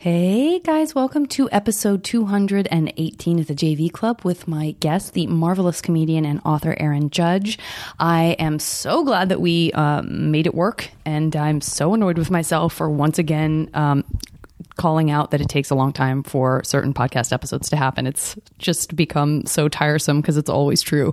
Hey guys, welcome to episode 218 of the JV Club with my guest, the marvelous comedian and author Erin Judge. I am so glad that we um, made it work, and I'm so annoyed with myself for once again um, calling out that it takes a long time for certain podcast episodes to happen. It's just become so tiresome because it's always true.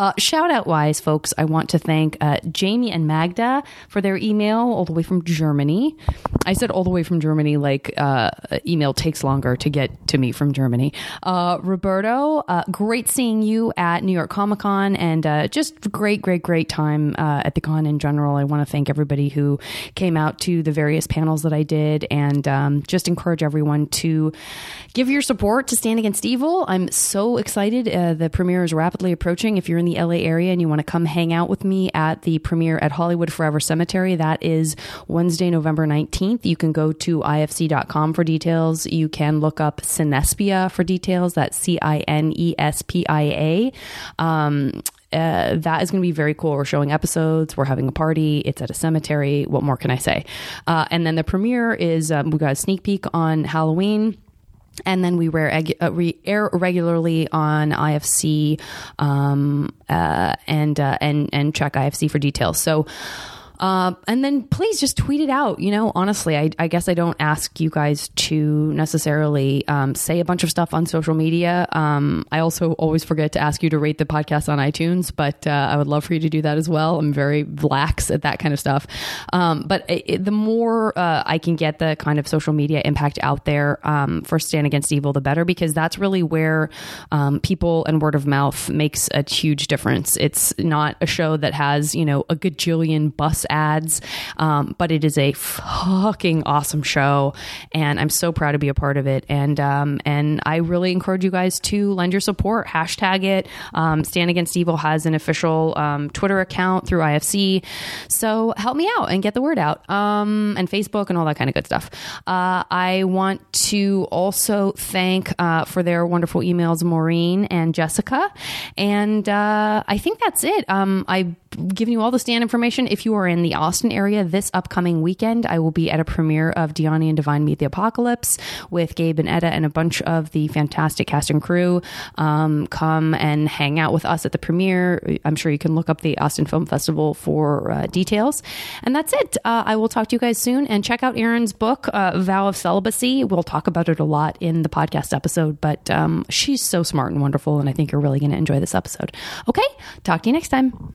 Uh, shout out wise, folks, I want to thank uh, Jamie and Magda for their email all the way from Germany. I said all the way from Germany, like uh, email takes longer to get to me from Germany. Uh, Roberto, uh, great seeing you at New York Comic Con and uh, just great, great, great time at the con in general. I want to thank everybody who came out to the various panels that I did and um, just just encourage everyone to give your support to Stand Against Evil. I'm so excited. Uh, the premiere is rapidly approaching. If you're in the LA area and you want to come hang out with me at the premiere at Hollywood Forever Cemetery, that is Wednesday, November 19th. You can go to ifc.com for details. You can look up Cinespia for details. That's C I N E S P I A. Um, uh, that is going to be very cool. We're showing episodes. We're having a party. It's at a cemetery. What more can I say? Uh, and then the premiere is um, we got a sneak peek on Halloween. And then we uh, air regularly on IFC um, uh, and uh, and and check IFC for details. So uh, and then please just tweet it out. You know, honestly, I, I guess I don't ask you guys to necessarily um, say a bunch of stuff on social media. Um, I also always forget to ask you to rate the podcast on iTunes, but uh, I would love for you to do that as well. I'm very lax at that kind of stuff. Um, but it, the more uh, I can get the kind of social media impact out there um, for Stand Against Evil, the better, because that's really where um, people and word of mouth makes a huge difference. It's not a show that has, you know, a gajillion bus ads, um, but it is a fucking awesome show, and I'm so proud to be a part of it. And um, and I really encourage you guys to lend your support. Hashtag it. Um, Stand Against Evil has an official um, Twitter account through IFC, so help me out and get the word out. Um, and Facebook and all that kind of good stuff. Uh, I want to also thank uh, for their wonderful emails, Maureen and Jessica, and uh, I think that's it. Um, I giving you all the stand information. If you are in the Austin area this upcoming weekend, I will be at a premiere of Diani and Devine Meet the Apocalypse with Gabe and Etta and a bunch of the fantastic cast and crew. Um, come and hang out with us at the premiere. I'm sure you can look up the Austin Film Festival for uh, details. And that's it. Uh, I will talk to you guys soon and check out Erin's book, uh, Vow of Celibacy. We'll talk about it a lot in the podcast episode, but um, she's so smart and wonderful. And I think you're really going to enjoy this episode. Okay. Talk to you next time.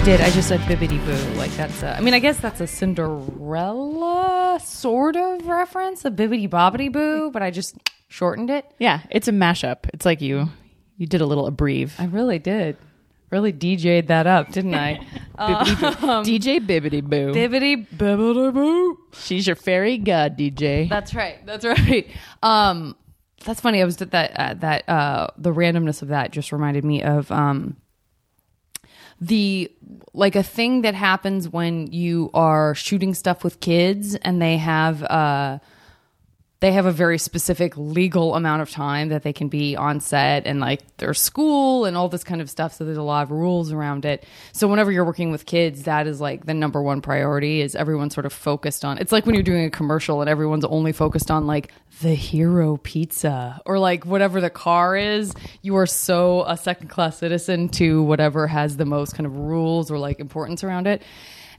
I did. I just said bibbity boo. Like that's. A, I mean, I guess that's a Cinderella sort of reference, a bibbity bobbity boo, but I just shortened it. Yeah, it's a mashup. It's like you you did a little abbrev. I really did. Really DJ'd that up, didn't I? Bibbidi um, DJ Bibbity Boo. Bibbity bibbity boo. She's your fairy god DJ. That's right. That's right. Um, that's funny. I was that uh, that uh, the randomness of that just reminded me of um the like a thing that happens when you are shooting stuff with kids and they have uh they have a very specific legal amount of time that they can be on set and like their school and all this kind of stuff. So there's a lot of rules around it. So whenever you're working with kids that is like the number one priority is everyone sort of focused on it's like when you're doing a commercial and everyone's only focused on like the hero pizza or like whatever the car is. You are so a second class citizen to whatever has the most kind of rules or like importance around it.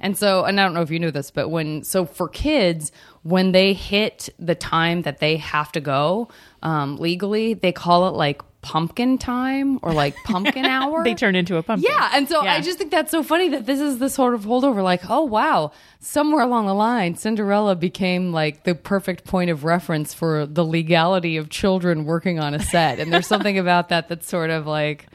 And so, and I don't know if you knew this, but when, so for kids, when they hit the time that they have to go um, legally, they call it like pumpkin time or like pumpkin hour. they turn into a pumpkin. Yeah. And so yeah. I just think that's so funny that this is the sort of holdover like, oh, wow, somewhere along the line, Cinderella became like the perfect point of reference for the legality of children working on a set. And there's something about that that's sort of like,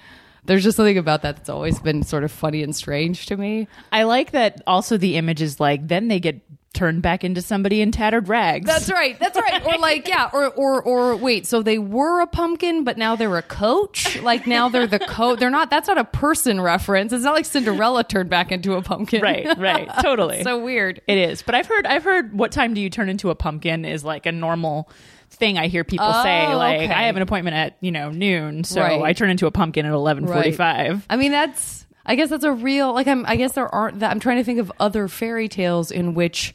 there's just something about that that's always been sort of funny and strange to me. I like that also the image is like then they get turned back into somebody in tattered rags. That's right. That's right. Or like, yeah. Or or or wait. So they were a pumpkin, but now they're a coach. Like now they're the coach. They're not. That's not a person reference. It's not like Cinderella turned back into a pumpkin. right, right, totally. so weird. It is. But I've heard I've heard what time do you turn into a pumpkin is like a normal thing I hear people oh, say Oh, like okay. I have an appointment at, you know, noon, so Right. I turn into a pumpkin at 11:45. I mean, that's. I guess that's a real. Like, I'm. I guess there aren't. That I'm trying to think of other fairy tales in which.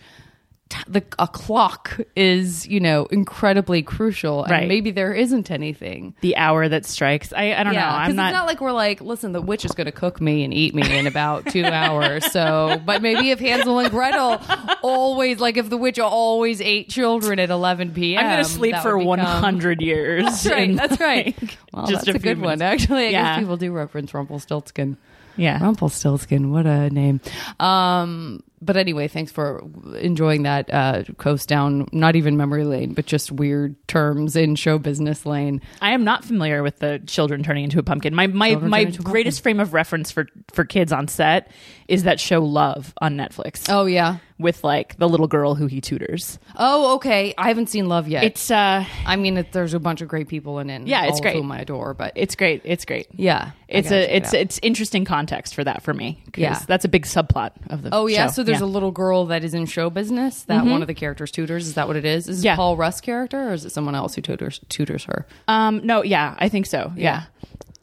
t- The, a clock is, you know, incredibly crucial, and Right. maybe there isn't anything. The hour that strikes. I I don't know. I'm because not, it's not like we're like, listen, the witch is going to cook me and eat me in about two hours. So, but maybe if Hansel and Gretel always, like, if the witch always ate children at 11 p.m., I'm going to sleep that for would become- 100 years. That's right. and, That's right. like, Well, just that's a, few good one. Actually, I Yeah. guess people do reference Rumpelstiltskin. Yeah. Rumpelstiltskin, what a name. Um, but anyway, thanks for enjoying that uh, coast down, not even memory lane, but just weird terms in show business lane. I am not familiar with the children turning into a pumpkin. My my Children my turning into a greatest frame of reference for for kids on set is that show Love on Netflix Oh, yeah. with like the little girl who he tutors. Oh, okay. I haven't seen Love yet. It's uh I mean, it, there's a bunch of great people in it. Yeah, it's all great. Whom I adore, but it's great. It's great. yeah, I a check it it's it's interesting context for that for me. Yeah. that's a big subplot of the. Oh yeah, show. so there's a little girl that is in show business that one of the characters tutors. Is that what it is? Is it Yeah. Paul Rust character or is it someone else who tutors tutors her? um no yeah I think so yeah,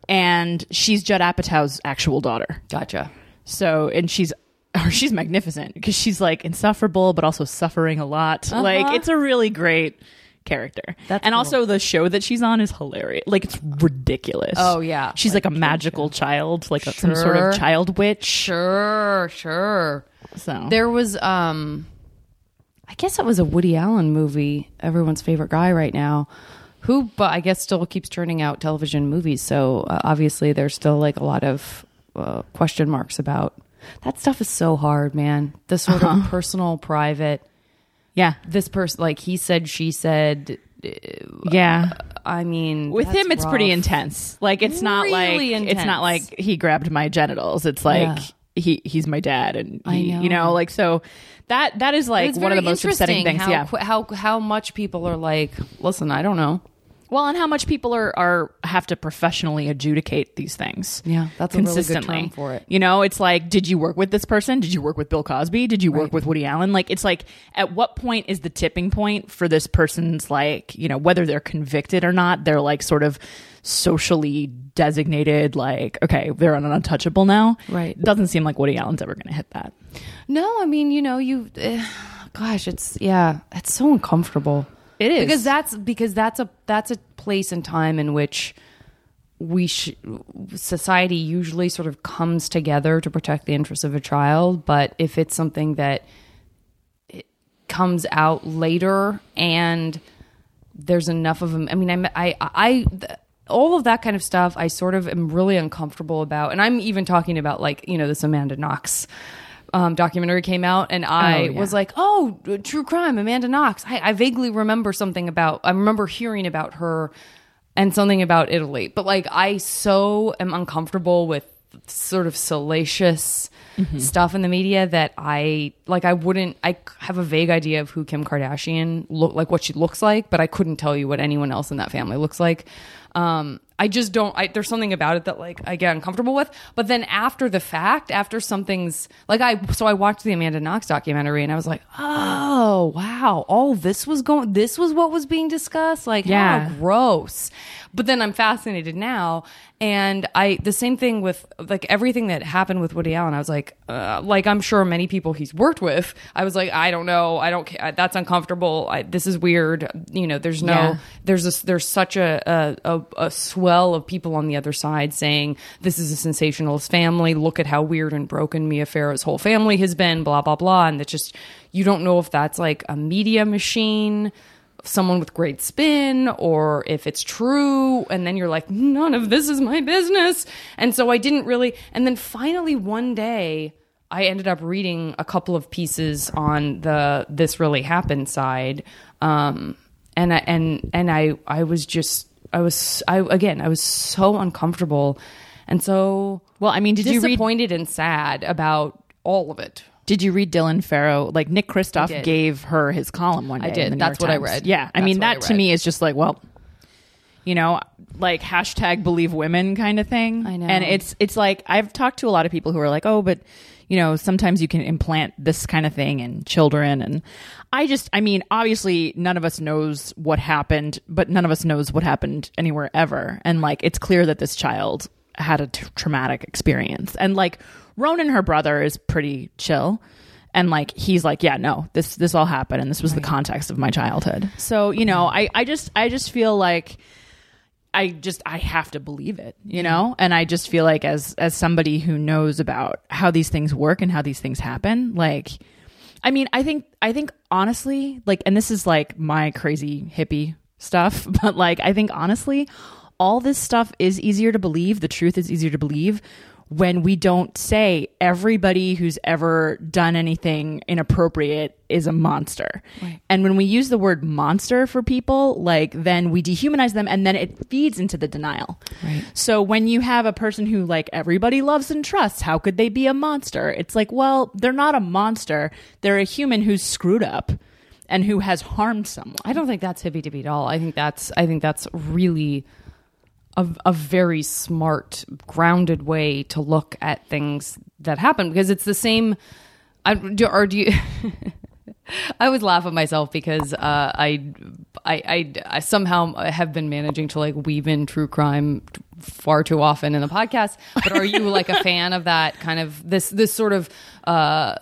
and she's Judd Apatow's actual daughter. Gotcha. So and she's or she's magnificent because she's like insufferable but also suffering a lot. Like it's a really great character. Uh-huh. That's and cool. also the show that she's on is hilarious. Like it's ridiculous. Oh, yeah. she's like, a magical child, like a, some sort of child witch. Sure, sure. So There was um I guess it was a Woody Allen movie, everyone's favorite guy right now, who but I guess still keeps turning out television movies. So uh, obviously there's still like a lot of uh, question marks about that stuff is so hard, man. The sort of personal, private. Yeah, This person, like he said, she said. Uh, yeah. I mean, With him, it's pretty intense. Like it's not like Really it's not like he grabbed my genitals. It's like. Yeah. He he's my dad, and I he, know. you know, like so that that is like one of the most upsetting things. How, yeah, how how much people are like, listen, I don't know. Well, and how much people are are have to professionally adjudicate these things. Yeah, that's really consistently term for it. You know, it's like, did you work with this person? Did you work with Bill Cosby? Did you work with Woody Allen? Like, it's like, at what point is the tipping point for this person's like, you know, whether they're convicted or not? They're like sort of socially designated, like, okay, they're an untouchable now. Right. Doesn't seem like Woody Allen's ever going to hit that. No, I mean, you know, you. gosh, it's yeah, it's so uncomfortable. It is. because that's because that's a that's a place and time in which we sh- society usually sort of comes together to protect the interests of a child. But if it's something that it comes out later and there's enough of them, I mean, I I I. th- all of that kind of stuff, I sort of am really uncomfortable about, and I'm even talking about like you know this Amanda Knox um, documentary came out, and I Oh, yeah. was like, "Oh, true crime, Amanda Knox." I, I vaguely remember something about. I remember hearing about her and something about Italy, but like I so am uncomfortable with sort of salacious Mm-hmm. stuff in the media that I like. I wouldn't. I have a vague idea of who Kim Kardashian look like, what she looks like, but I couldn't tell you what anyone else in that family looks like. Um, I just don't. I, there's something about it that like I get uncomfortable with. But then after the fact, after something's like I, so I watched the Amanda Knox documentary and I was like, oh wow, all this was going. This was what was being discussed. Like, Yeah. how gross. But then I'm fascinated now, and I the same thing with like everything that happened with Woody Allen. I was like, uh, like I'm sure many people he's worked with. I was like, I don't know, I don't. ca- That's uncomfortable. I, this is weird. You know, there's no, Yeah. there's a, there's such a, a a a swell of people on the other side saying this is a sensationalist family. Look at how weird and broken Mia Farrow's whole family has been. Blah blah blah, and that just you don't know if that's like a media machine someone with great spin or if it's true and then you're like none of this is my business. And so i didn't really and then finally one day i ended up reading a couple of pieces on the this really happened side. Um and i and and i i was just i was i again i was so uncomfortable. And so Well, I mean, did you read disappointed and sad about all of it Did you read Dylan Farrow? Like Nick Kristof gave her his column one day. I did. in the New That's what I read. Yeah, I That's mean what I that to me is just like, well, you know, like hashtag believe women kind of thing. I know. And it's it's like I've talked to a lot of people who are like, oh, but you know, sometimes you can implant this kind of thing in children, and I just, I mean, obviously, none of us knows what happened, but none of us knows what happened anywhere ever, and like it's clear that this child had a t- traumatic experience, and like Ronan, her brother, is pretty chill. And like he's like, yeah, no, this this all happened, and this was the context of my childhood. So you know, I I just I just feel like I just I have to believe it, you know? Mm-hmm. And I just feel like as as somebody who knows about how these things work and how these things happen, like I mean, I think I think honestly, like and this is like my crazy hippie stuff, but like I think honestly, all this stuff is easier to believe, the truth is easier to believe when we don't say everybody who's ever done anything inappropriate is a monster. And when we use the word monster for people, like then we dehumanize them and then it feeds into the denial. Right. So when you have a person who like everybody loves and trusts, how could they be a monster? It's like, well, they're not a monster. They're a human who's screwed up and who has harmed someone. I don't think that's hippy dippy at all. I think that's I think that's really a, a very smart, grounded way to look at things that happen because it's the same. I, do, or do you? I always laugh at myself because uh, I, I, I, I somehow have been managing to like weave in true crime far too often in the podcast. But are you like a fan of that kind of this this sort of uh,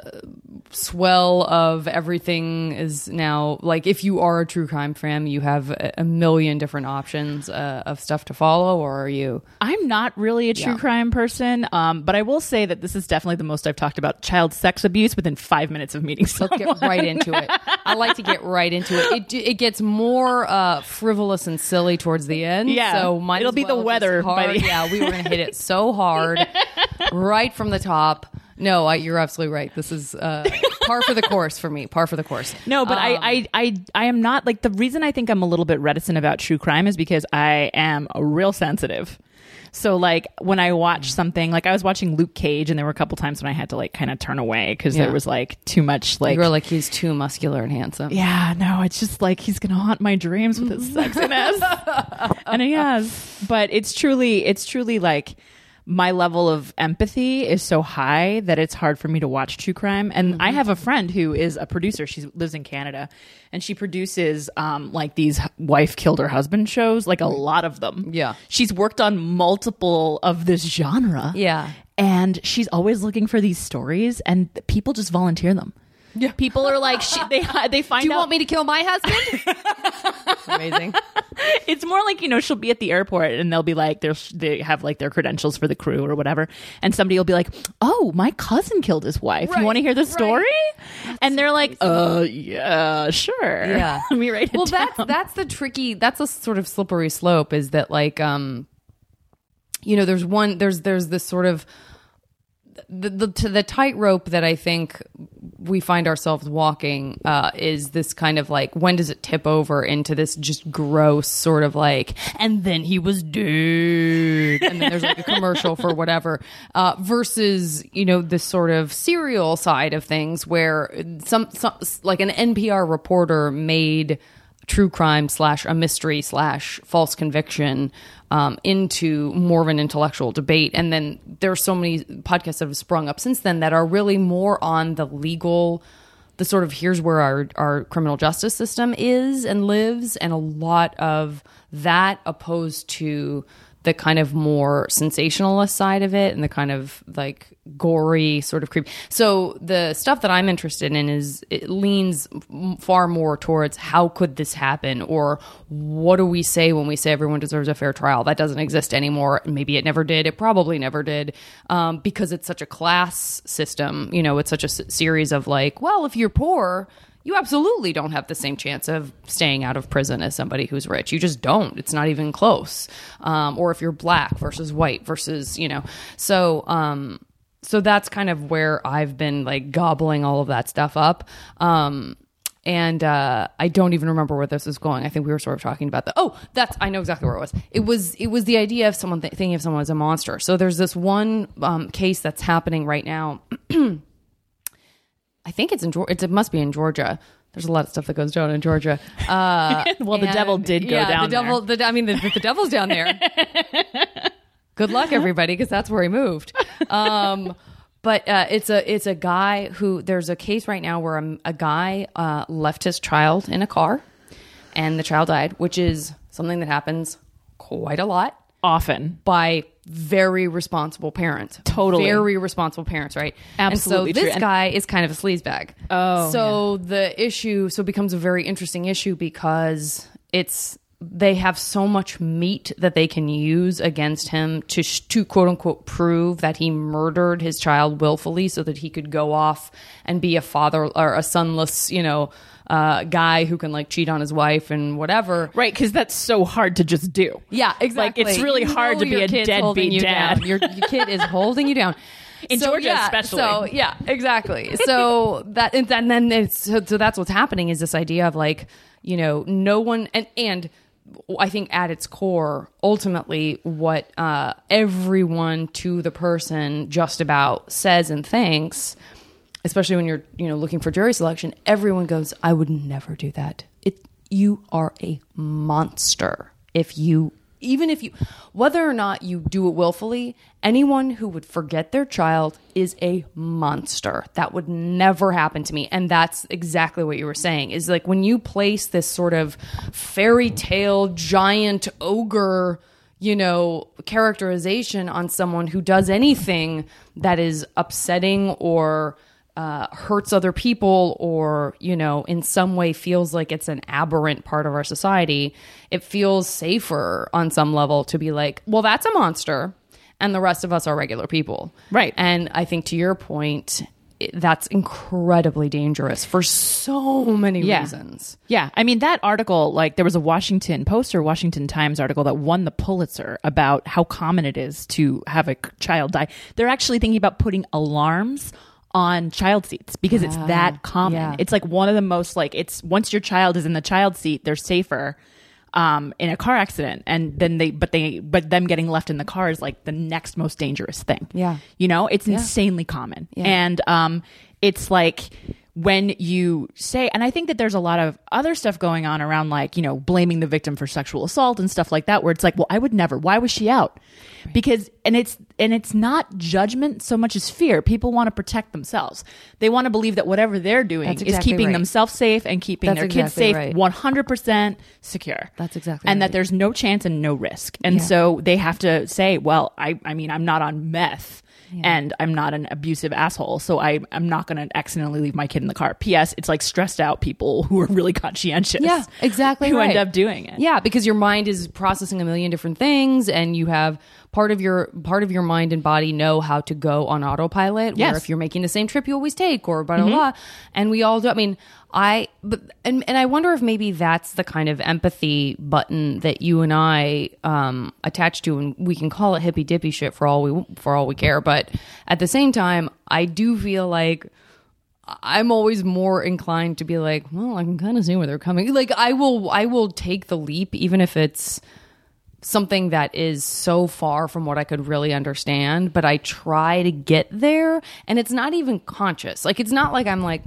swell of everything is now like if you are a true crime fan, you have a, a million different options uh, of stuff to follow, or are you? I'm not really a true Yeah. crime person, um, but I will say that this is definitely the most I've talked about child sex abuse within five minutes of meeting Let's someone. get right into it. I like to get right into it. It, it gets more uh, frivolous and silly towards the end. Yeah. so It'll be the well just weather by the- yeah, we were to hit it so hard, right from the top. No, I, you're absolutely right. This is uh, par for the course for me. Par for the course. No, but Um, I, I, I, I am not like the reason I think I'm a little bit reticent about true crime is because I am a real sensitive. So like when I watch something, like I was watching Luke Cage, and there were a couple times when I had to like kind of turn away because Yeah. there was like too much like. you were like he's too muscular and handsome. yeah, no, it's just like he's gonna haunt my dreams with his sexiness, and he has. But it's truly, it's truly like my level of empathy is so high that it's hard for me to watch true crime. And I have a friend who is a producer. She lives in Canada, and she produces um, like these wife killed her husband shows, like a lot of them. Yeah. she's worked on multiple of this genre. Yeah. and she's always looking for these stories, and people just volunteer them. Yeah. People are like, she, they they find Do you out want me to kill my husband? Amazing. it's more like you know she'll be at the airport and they'll be like they they have like their credentials for the crew or whatever and somebody will be like oh my cousin killed his wife Right, you want to hear the right. story and they're like uh yeah sure Yeah. let me write it well down. that's that's the tricky that's a sort of slippery slope is that like um you know there's one there's there's this sort of the the, the tightrope that I think we find ourselves walking uh, is this kind of like when does it tip over into this just gross sort of like and then he was dead and then there's like a commercial for whatever uh, versus you know this sort of serial side of things where some, some like an NPR reporter made true crime slash a mystery slash false conviction um, into more of an intellectual debate. And then there are so many podcasts that have sprung up since then that are really more on the legal, the sort of here's where our, our criminal justice system is and lives, and a lot of that opposed to the kind of more sensationalist side of it and the kind of like gory sort of creep. So the stuff that I'm interested in is it leans far more towards how could this happen or what do we say when we say everyone deserves a fair trial? That doesn't exist anymore. Maybe it never did. It probably never did um, because it's such a class system. You know, it's such a series of like, well, if you're poor, you absolutely don't have the same chance of staying out of prison as somebody who's rich. You just don't. It's not even close. Um, or if you're black versus white versus, you know. So, um, so that's kind of where I've been like gobbling all of that stuff up. Um, and uh, I don't even remember where this is going. I think we were sort of talking about the. Oh, that's I know exactly where it was. It was it was the idea of someone th- thinking of someone as a monster. So there's this one um, case that's happening right now I think it's in Georgia. It must be in Georgia. There's a lot of stuff that goes down in Georgia. Uh, Well, the and- devil did go yeah, down The devil. The, I mean, the, the devil's down there. Good luck, everybody, because that's where he moved. Um, but uh, it's a it's a guy who there's a case right now where a, a guy uh, left his child in a car, and the child died, which is something that happens quite a lot Often. by very responsible parents. Totally. Very responsible parents, right? Absolutely And so this guy is kind of a sleazebag. Oh, So the issue so it becomes a very interesting issue because it's they have so much meat that they can use against him to sh- to quote unquote prove that he murdered his child willfully so that he could go off and be a father or a sonless, you know, uh, guy who can like cheat on his wife and whatever. Right, because that's so hard to just do. Yeah, exactly. Like, it's really You hard to be a deadbeat you dad. Your, your kid is holding you down. In Georgia yeah, especially. So yeah, exactly. So that and then, then it's so, so that's what's happening is this idea of like you know no one and and I think at its core, ultimately, what uh, everyone to the person just about says and thinks, especially when you're you know looking for jury selection, everyone goes, "I would never do that. It you are a monster if you." Even if you, whether or not you do it willfully, anyone who would forget their child is a monster. That would never happen to me. And that's exactly what you were saying is like when you place this sort of fairy tale giant ogre you know, characterization on someone who does anything that is upsetting or uh, hurts other people or, you know, in some way feels like it's an aberrant part of our society, it feels safer on some level to be like, well, that's a monster. And the rest of us are regular people. Right. And I think to your point, that's incredibly dangerous for so many Yeah. reasons. Yeah, I mean that article, like there was a Washington Post or Washington Times article that won the Pulitzer about how common it is to have a child die. They're actually thinking about putting alarms on child seats because it's that common. yeah. It's like one of the most like it's once your child is in the child seat, they're safer um, in a car accident, and then they but they but them getting left in the car is like the next most dangerous thing. Yeah. you know, it's insanely common, and um, it's like when you say, and I think that there's a lot of other stuff going on around, like you know, blaming the victim for sexual assault and stuff like that, where it's like, well, I would never. Why was she out? Because and it's and it's not judgment so much as fear. People want to protect themselves. They want to believe that whatever they're doing That's is keeping right. themselves safe and keeping That's their kids safe, right. one hundred percent secure. That's exactly and right. that there's no chance and no risk. And Yeah. so they have to say, well, I I mean, I'm not on meth. And I'm not an abusive asshole, so I, I'm not going to accidentally leave my kid in the car. P.S. It's like stressed out people who are really conscientious. Yeah, exactly Who right. end up doing it. Yeah, because your mind is processing a million different things, and you have part of your part of your mind and body know how to go on autopilot. Yes. Where if you're making the same trip you always take, or blah blah blah, and we all do. I mean, I but and and I wonder if maybe that's the kind of empathy button that you and I um, attach to, and we can call it hippy dippy shit for all we for all we care. But at the same time, I do feel like. I'm always more inclined to be like, well, I can kind of see where they're coming. Like I will I will take the leap even if it's something that is so far from what I could really understand, but I try to get there and it's not even conscious. Like it's not like I'm like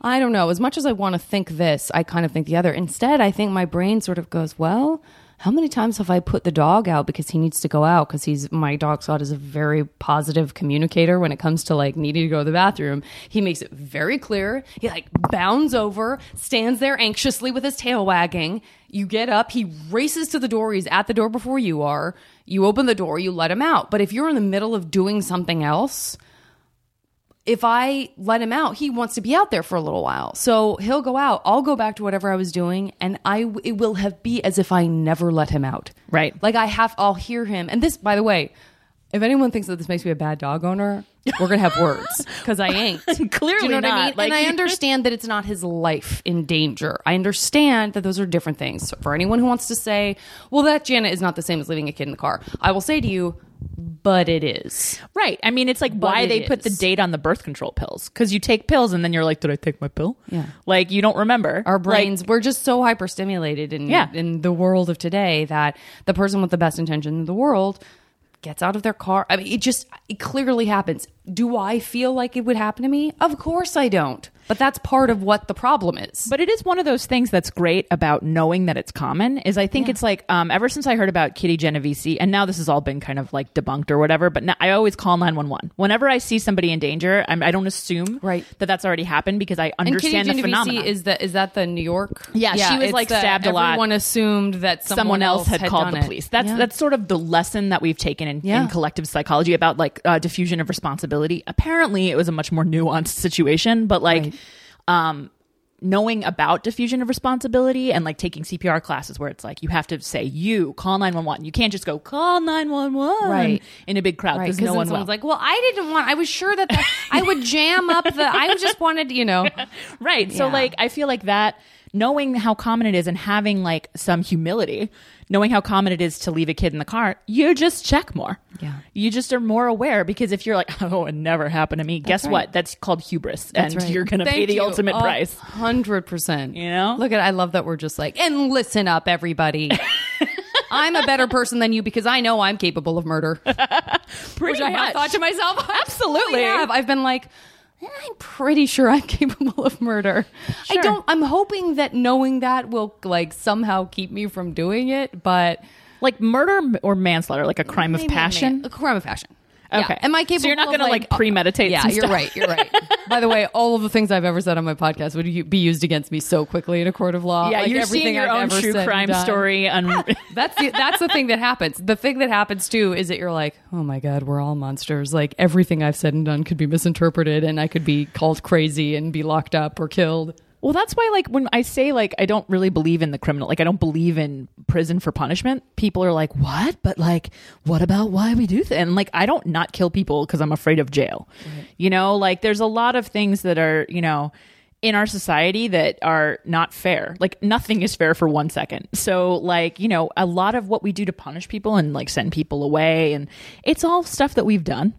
I don't know, as much as I want to think this, I kind of think the other. Instead, I think my brain sort of goes, well, how many times have I put the dog out because he needs to go out because he's my dog Scott is a very positive communicator when it comes to like needing to go to the bathroom. He makes it very clear. He like bounds over, stands there anxiously with his tail wagging. You get up, he races to the door. He's at the door before you are. You open the door, you let him out. But if you're in the middle of doing something else, if I let him out, he wants to be out there for a little while. So he'll go out. I'll go back to whatever I was doing, and I it will have be as if I never let him out. Right. Like I have. I'll hear him. And this, by the way, if anyone thinks that this makes me a bad dog owner, we're gonna have words because I ain't. Clearly Do you know what I not. mean? Like- and I understand that it's not his life in danger. I understand that those are different things. So for anyone who wants to say, "Well, that Janet is not the same as leaving a kid in the car," I will say to you, "But it is." Right. I mean, it's like why it they put the date on the birth control pills because you take pills and then you're like, did I take my pill? Yeah. Like you don't remember. our Like, brains we're just so hyperstimulated in Yeah. in the world of today that the person with the best intention in the world gets out of their car. I mean, it just it clearly happens. Do I feel like it would happen to me? Of course I don't. But that's part of what the problem is. But it is one of those things that's great about knowing that it's common. Is I think it's like um, ever since I heard about Kitty Genovese, and now this has all been kind of like debunked or whatever. But now I always call nine one one whenever I see somebody in danger. I'm, I don't assume Right. that that's already happened because I and Kitty understand the Genovese phenomenon. is that is that the New York? Yeah, she was, like, stabbed a lot. Everyone assumed that someone, someone else had, called done the it. police. That's Yeah. that's sort of the lesson that we've taken in, Yeah. in collective psychology about like uh, diffusion of responsibility. Apparently, it was a much more nuanced situation, but like. Right. Um, knowing about diffusion of responsibility and like taking CPR classes where it's like you have to say you call 911 you can't just go call 911 Right. in a big crowd because because no one will like, "Well, I didn't want. I was sure that the, I would jam up the. I just wanted, to, you know, right so Yeah. like i feel like that knowing how common it is and having like some humility knowing how common it is to leave a kid in the car you just check more Yeah. you just are more aware because if you're like oh it never happened to me guess right. what that's called hubris and right. you're gonna pay the you. ultimate price Hundred percent. You know? look at. I love that we're just like, and listen up, everybody. I'm a better person than you because I know I'm capable of murder. pretty Which I have much. thought to myself, Absolutely. really have. I've been like, Eh, I'm pretty sure I'm capable of murder. I don't. I'm hoping that knowing that will like somehow keep me from doing it, but like murder or manslaughter like a crime of passion man- a crime of passion. Okay. Yeah. Am I capable? So you're not of, gonna, like, premeditate Yeah, you're right. You're right. By the way, all of the things I've ever said on my podcast would be used against me so quickly in a court of law. yeah Like, you're seeing your I've own true crime story on ah, That's the, that's the thing that happens. The thing that happens too is that you're like, oh my god, we're all monsters. Like everything I've said and done could be misinterpreted, and I could be called crazy and be locked up or killed. Well, that's why, like, when I say, like, I don't really believe in the criminal, like, I don't believe in prison for punishment, people are like, what? But, like, what about why we do that? And, like, I don't not kill people because I'm afraid of jail. You know, like, there's a lot of things that are, you know, in our society that are not fair. Like, nothing is fair for one second. So, like, you know, a lot of what we do to punish people and, like, send people away, and it's all stuff that we've done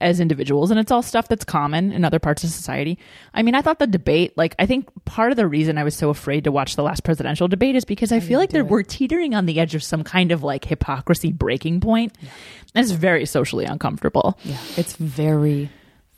as individuals and it's all stuff that's common in other parts of society. I mean, I thought the debate, like I think part of the reason I was so afraid to watch the last presidential debate is because I feel like that we're teetering on the edge of some kind of like hypocrisy breaking point. And it's very socially uncomfortable. Yeah, it's very,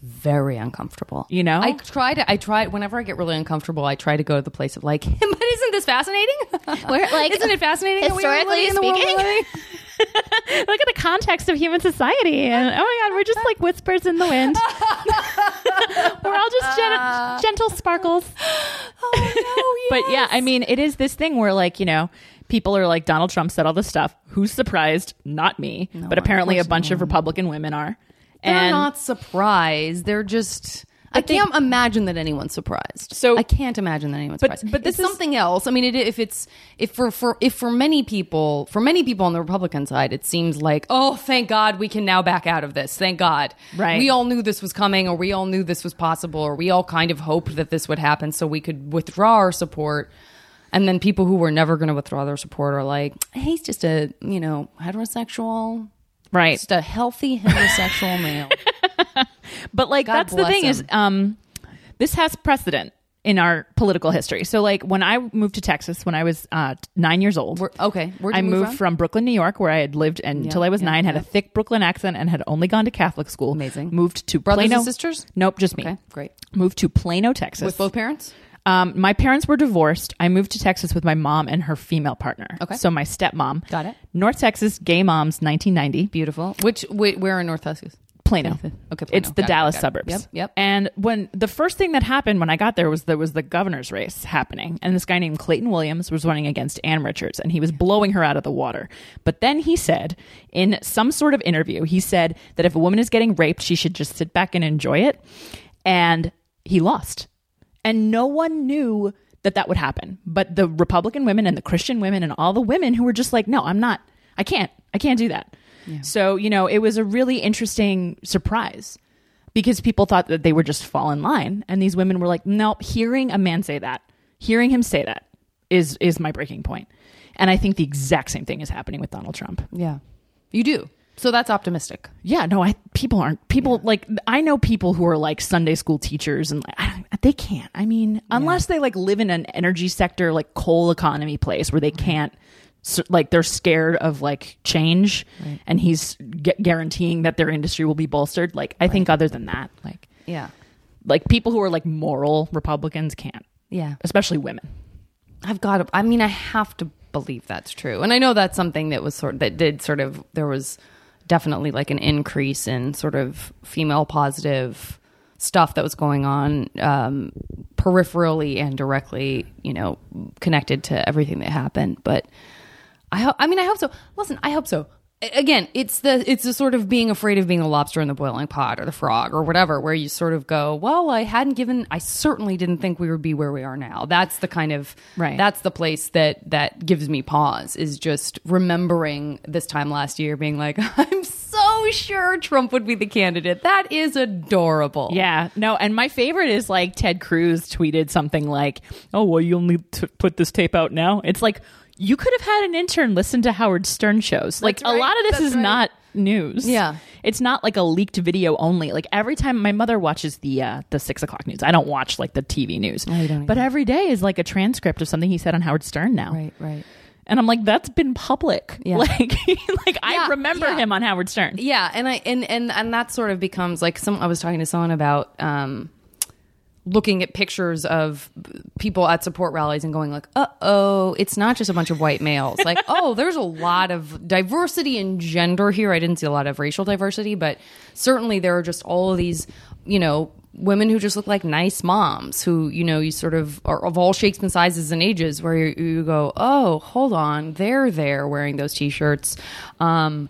very uncomfortable. You know? I try to. I try whenever I get really uncomfortable. I try to go to the place of like, but isn't this fascinating? We're, like, isn't it fascinating? that we are historically living in the world we're speaking? Look at the context of human society. And oh my God, we're just like whispers in the wind. we're all just gen- gentle sparkles. Oh no! But yeah, I mean, it is this thing where like, you know, people are like, Donald Trump said all this stuff. Who's surprised? Not me. but apparently a bunch of Republican women are. They're and not surprised. They're just. I they- can't imagine that anyone's surprised. So- I can't imagine that anyone's But- surprised. but this it's is- something else. I mean, it, if it's if for for if for many people, for many people on the Republican side, it seems like, oh, thank God we can now back out of this. Thank God. Right. We all knew this was coming, or we all knew this was possible, or we all kind of hoped that this would happen, so we could withdraw our support. And then people who were never going to withdraw their support are like, hey, he's just a you know heterosexual, right. just a healthy heterosexual male. But like God that's the bless thing him. is um this has precedent in our political history. So like when I moved to Texas when I was uh 9 years old. Where- okay, where'd you I move moved from? Brooklyn, New York, where I had lived until I was yeah, nine, had yeah. a thick Brooklyn accent, and had only gone to Catholic school. Amazing. Moved to Brothers Plano. and sisters? Nope, just me. Okay, great. Moved to Plano, Texas. With both parents? Um, my parents were divorced. I moved to Texas with my mom and her female partner. Okay. So my stepmom. Got it. North Texas, gay moms, 1990. Beautiful. Which, wh- where in North Texas? Plano. Okay, Plano. It's the Got Dallas it. suburbs. Yep, yep. And when the first thing that happened when I got there was there was the governor's race happening, and this guy named Clayton Williams was running against Ann Richards, and he was blowing her out of the water. But then he said, in some sort of interview, he said that if a woman is getting raped, she should just sit back and enjoy it, and he lost, and no one knew that that would happen. But the Republican women and the Christian women and all the women who were just like, no, I'm not, I can't, I can't do that. So, you know, it was a really interesting surprise because people thought that they would just fall in line. And these women were like, no, hearing a man say that, hearing him say that is, is my breaking point. And I think the exact same thing is happening with Donald Trump. Yeah. You do. So that's optimistic. Yeah, no, I people aren't people like I know people who are like Sunday school teachers and like I don't, they can't. I mean, unless they like live in an energy sector like coal economy place where they can't so, like they're scared of like change and he's gu- guaranteeing that their industry will be bolstered like i think other than that like Yeah. like people who are like moral republicans can't Yeah. especially women I've got to, I mean, I have to believe that's true. And I know that's something that was sort that did sort of, there was definitely like an increase in sort of female positive stuff that was going on um, peripherally and directly, you know, connected to everything that happened. But I hope, I mean, I hope so. Listen, I hope so. Again, it's the it's the sort of being afraid of being a lobster in the boiling pot or the frog or whatever, where you sort of go, well, I hadn't given, I certainly didn't think we would be where we are now. That's the kind of Right. That's the place that that gives me pause is just remembering this time last year, being like, I'm so sure Trump would be the candidate. That is adorable. Yeah, no, and my favorite is like Ted Cruz tweeted something like, "Oh, well, you'll need to put this tape out now." It's like you could have had an intern listen to Howard Stern shows. like right. a lot of this That's is right. not news. Yeah. it's not like a leaked video only. Like every time my mother watches the uh, the six o'clock news, I don't watch like the TV news, you don't but every day is like a transcript of something he said on Howard Stern now. Right, right. And I'm like, that's been public. Yeah. Like, like I remember yeah. him on Howard Stern. Yeah, and I and and and that sort of becomes like some. I was talking to someone about um, looking at pictures of people at support rallies and going like, "Uh oh, it's not just a bunch of white males." Like, oh, there's a lot of diversity in gender here. I didn't see a lot of racial diversity, but certainly there are just all of these, you know. Women who just look like nice moms, who you know you sort of are of all shapes and sizes and ages, where you, you go, oh, hold on, they're there wearing those t-shirts, um,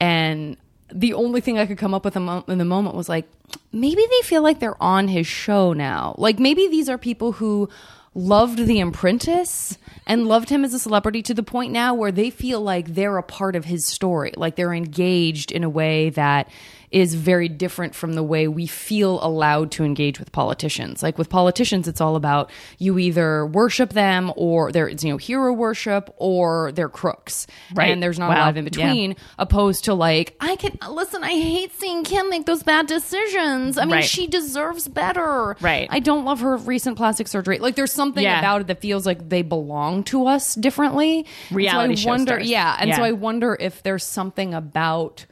and the only thing I could come up with in the moment was like, maybe they feel like they're on his show now. Like maybe these are people who loved The Apprentice and loved him as a celebrity to the point now where they feel like they're a part of his story, like they're engaged in a way that is very different from the way we feel allowed to engage with politicians. Like with politicians, it's all about you either worship them or they're you know hero worship or they're crooks, Right. And there's not a lot of in Yeah. between opposed to like I can listen. I hate seeing Kim make those bad decisions. I mean, Right. she deserves better. Right. I don't love her recent plastic surgery. Like, there's something Yeah. about it that feels like they belong to us differently. Reality so I wonder, stars. yeah, and so I wonder if there's something about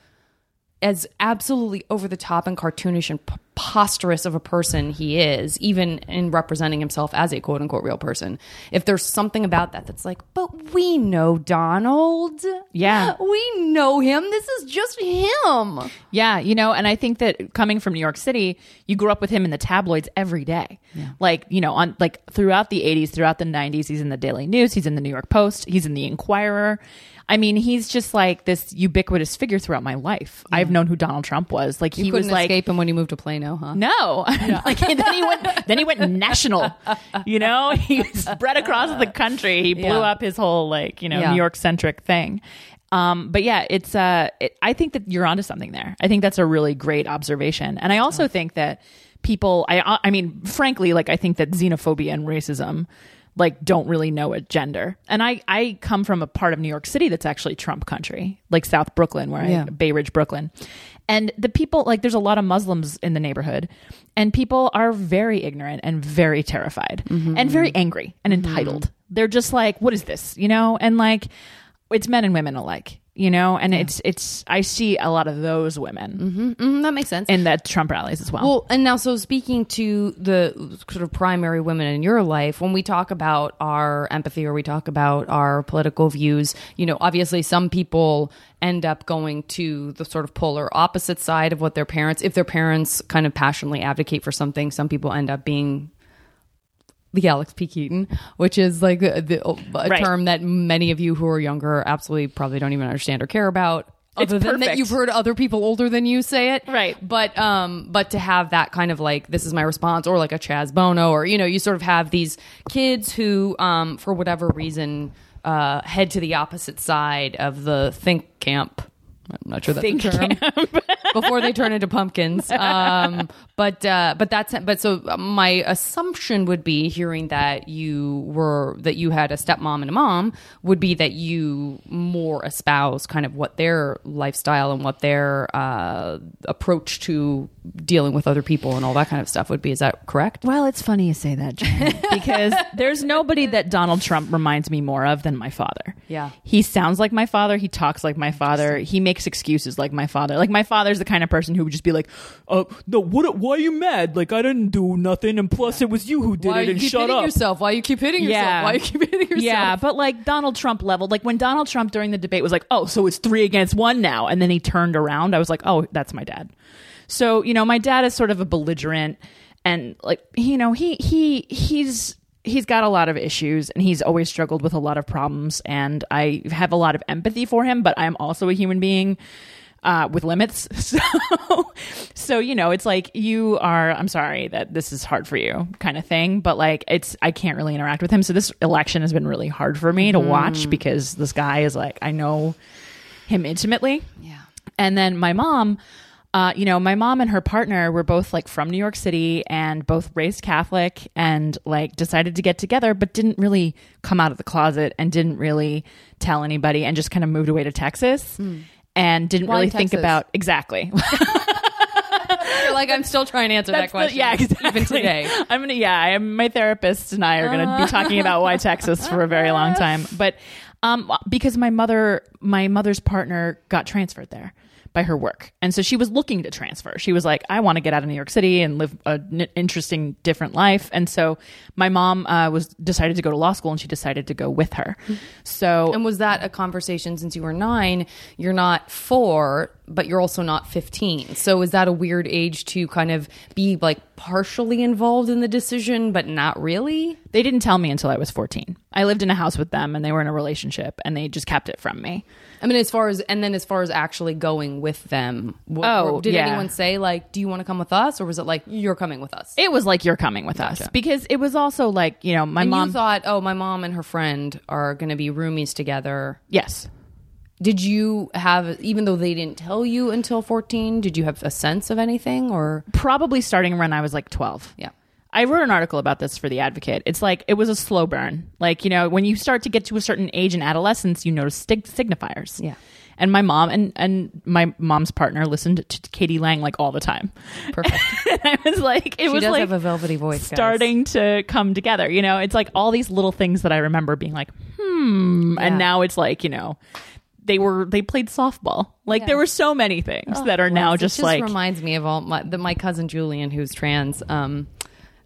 as absolutely over the top and cartoonish and preposterous of a person he is, even in representing himself as a quote unquote real person. If there's something about that that's like, but we know Donald. Yeah. We know him. This is just him. Yeah, you know, and I think that coming from New York City, you grew up with him in the tabloids every day. Like, you know, on like throughout the 80s, throughout the 90s, he's in the Daily News, he's in the New York Post, he's in the Inquirer. I mean, he's just like this ubiquitous figure throughout my life. I've known who Donald Trump was. Like You he was couldn't like escape him when he moved to Plano, huh? no, like then he went. Then he went national. You know, he spread across the country. He blew Yeah. up his whole like you know Yeah. New York centric thing. Um, but yeah, it's. Uh, it, I think that you're onto something there. I think that's a really great observation, and I also think that people. I. I mean, frankly, like I think that xenophobia and racism. Like don't really know a gender, and I I come from a part of New York City that's actually Trump country, like South Brooklyn, where Yeah. I Bay Ridge, Brooklyn. And the people, like, there's a lot of Muslims in the neighborhood, and people are very ignorant and very terrified mm-hmm, and very mm-hmm. angry and entitled. Mm-hmm. They're just like, what is this? You know? And like, it's men and women alike, you know? And it's, it's, I see a lot of those women Mm, that makes sense. in the Trump rallies as well. Well, and now, so speaking to the sort of primary women in your life, when we talk about our empathy or we talk about our political views, you know, obviously some people end up going to the sort of polar opposite side of what their parents, if their parents kind of passionately advocate for something, some people end up being the Alex P. Keaton, which is like the, the, a Right. term that many of you who are younger absolutely probably don't even understand or care about. It's Other than that, you've heard other people older than you say it, Right. But um, but to have that kind of like this is my response, or like a Chaz Bono, or you know, you sort of have these kids who, um, for whatever reason, uh, head to the opposite side of the think camp. I'm not sure that's Think a term. before they turn into pumpkins. Um, but uh, but that's but so my assumption would be hearing that you were that you had a stepmom and a mom would be that you more espouse kind of what their lifestyle and what their uh, approach to dealing with other people and all that kind of stuff would be. Is that correct? Well, it's funny you say that, Jen, because there's nobody that Donald Trump reminds me more of than my father. Yeah. He sounds like my father. He talks like my father. He makes excuses like my father. Like my father's the kind of person who would just be like, "Uh, no, what? Why are you mad? Like I didn't do nothing, and plus it was you who did Why it, you and keep shut hitting up." yourself? Why you keep hitting yourself? Yeah. Why you keep hitting yourself? Yeah, but like Donald Trump level, like when Donald Trump during the debate was like, "Oh, so it's three against one now," and then he turned around, I was like, "Oh, that's my dad." So you know, my dad is sort of a belligerent, and like you know, he he he's he's got a lot of issues, and he's always struggled with a lot of problems, and I have a lot of empathy for him, but I'm also a human being uh, with limits. So, so you know, it's like you are. I'm sorry that this is hard for you, kind of thing. But like, it's I can't really interact with him. So this election has been really hard for me to watch because this guy is like I know him intimately. Yeah. And then my mom, uh, you know, my mom and her partner were both like from New York City and both raised Catholic and like decided to get together, but didn't really come out of the closet and didn't really tell anybody and just kind of moved away to Texas and didn't Why really think about exactly. You're like I'm still trying to answer that That's the- question. yeah, exactly. Even today. I'm gonna. Yeah, I am. My therapist and I are gonna be talking about why Texas for a very long time. But um, because my mother, my mother's partner got transferred there by her work, and so she was looking to transfer. She was like, I want to get out of New York City and live an interesting, different life. And so my mom uh, was decided to go to law school, and she decided to go with her. So And was that a conversation since you were nine? You're not four, but you're also not 15. So is that a weird age to kind of be like partially involved in the decision, but not really? They didn't tell me until I was 14. I lived in a house with them and they were in a relationship and they just kept it from me. I mean, as far as, and then as far as actually going with them, wh- Oh, did yeah. anyone say, like, do you want to come with us? Or was it like, you're coming with us? It was like you're coming with us because it was also like, you know, my and mom you thought, oh, my mom and her friend are going to be roomies together. Yes. Did you have, even though they didn't tell you until 14, did you have a sense of anything or? Probably starting when I was like 12. Yeah. I wrote an article about this for the Advocate. It's like it was a slow burn. Like, you know, when you start to get to a certain age in adolescence, you notice stig- signifiers. Yeah. And my mom and, and my mom's partner listened to k.d. lang like all the time. Perfect. and I was like, it She was like have a velvety voice. guys. starting to come together. You know, it's like all these little things that I remember being like, hmm. Yeah. And now it's like, you know, they were they played softball. Like there were so many things that are now just, just like reminds me of all my the, my cousin Julian, who's trans. Um,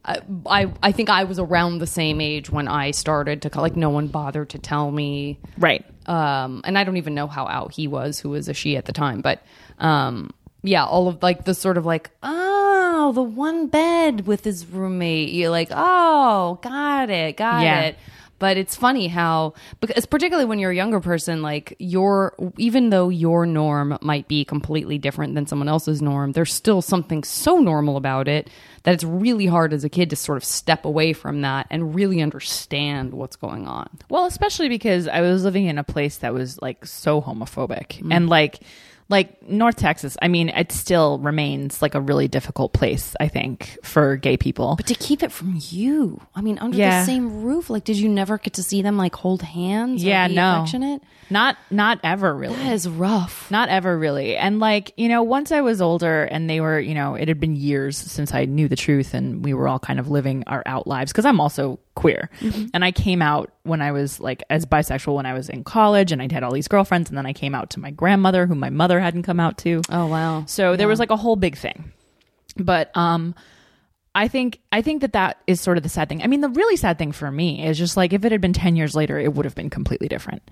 I, I think I was around the same age when I started to like no one bothered to tell me. right. Um, and I don't even know how out he was, who was a she at the time, but um, yeah, all of like the sort of like oh the one bed with his roommate. You're like oh got it got Yeah. it. But it's funny how, because particularly when you're a younger person, like your, even though your norm might be completely different than someone else's norm, there's still something so normal about it that it's really hard as a kid to sort of step away from that and really understand what's going on. Well, especially because I was living in a place that was like so homophobic mm-hmm. and like like North Texas. I mean, it still remains like a really difficult place, I think, for gay people. But to keep it from you, I mean, under Yeah. the same roof, like, did you never get to see them like hold hands? or yeah, no. affectionate? Not not ever really. That is rough. Not ever really. And like, you know, once I was older and they were, you know, it had been years since I knew the truth and we were all kind of living our out lives because I'm also queer. And I came out when I was like as bisexual when I was in college and I'd had all these girlfriends and then I came out to my grandmother who my mother hadn't come out to. Oh wow. So there was like a whole big thing. But um I think I think that that is sort of the sad thing. I mean, the really sad thing for me is just like if it had been 10 years later, it would have been completely different.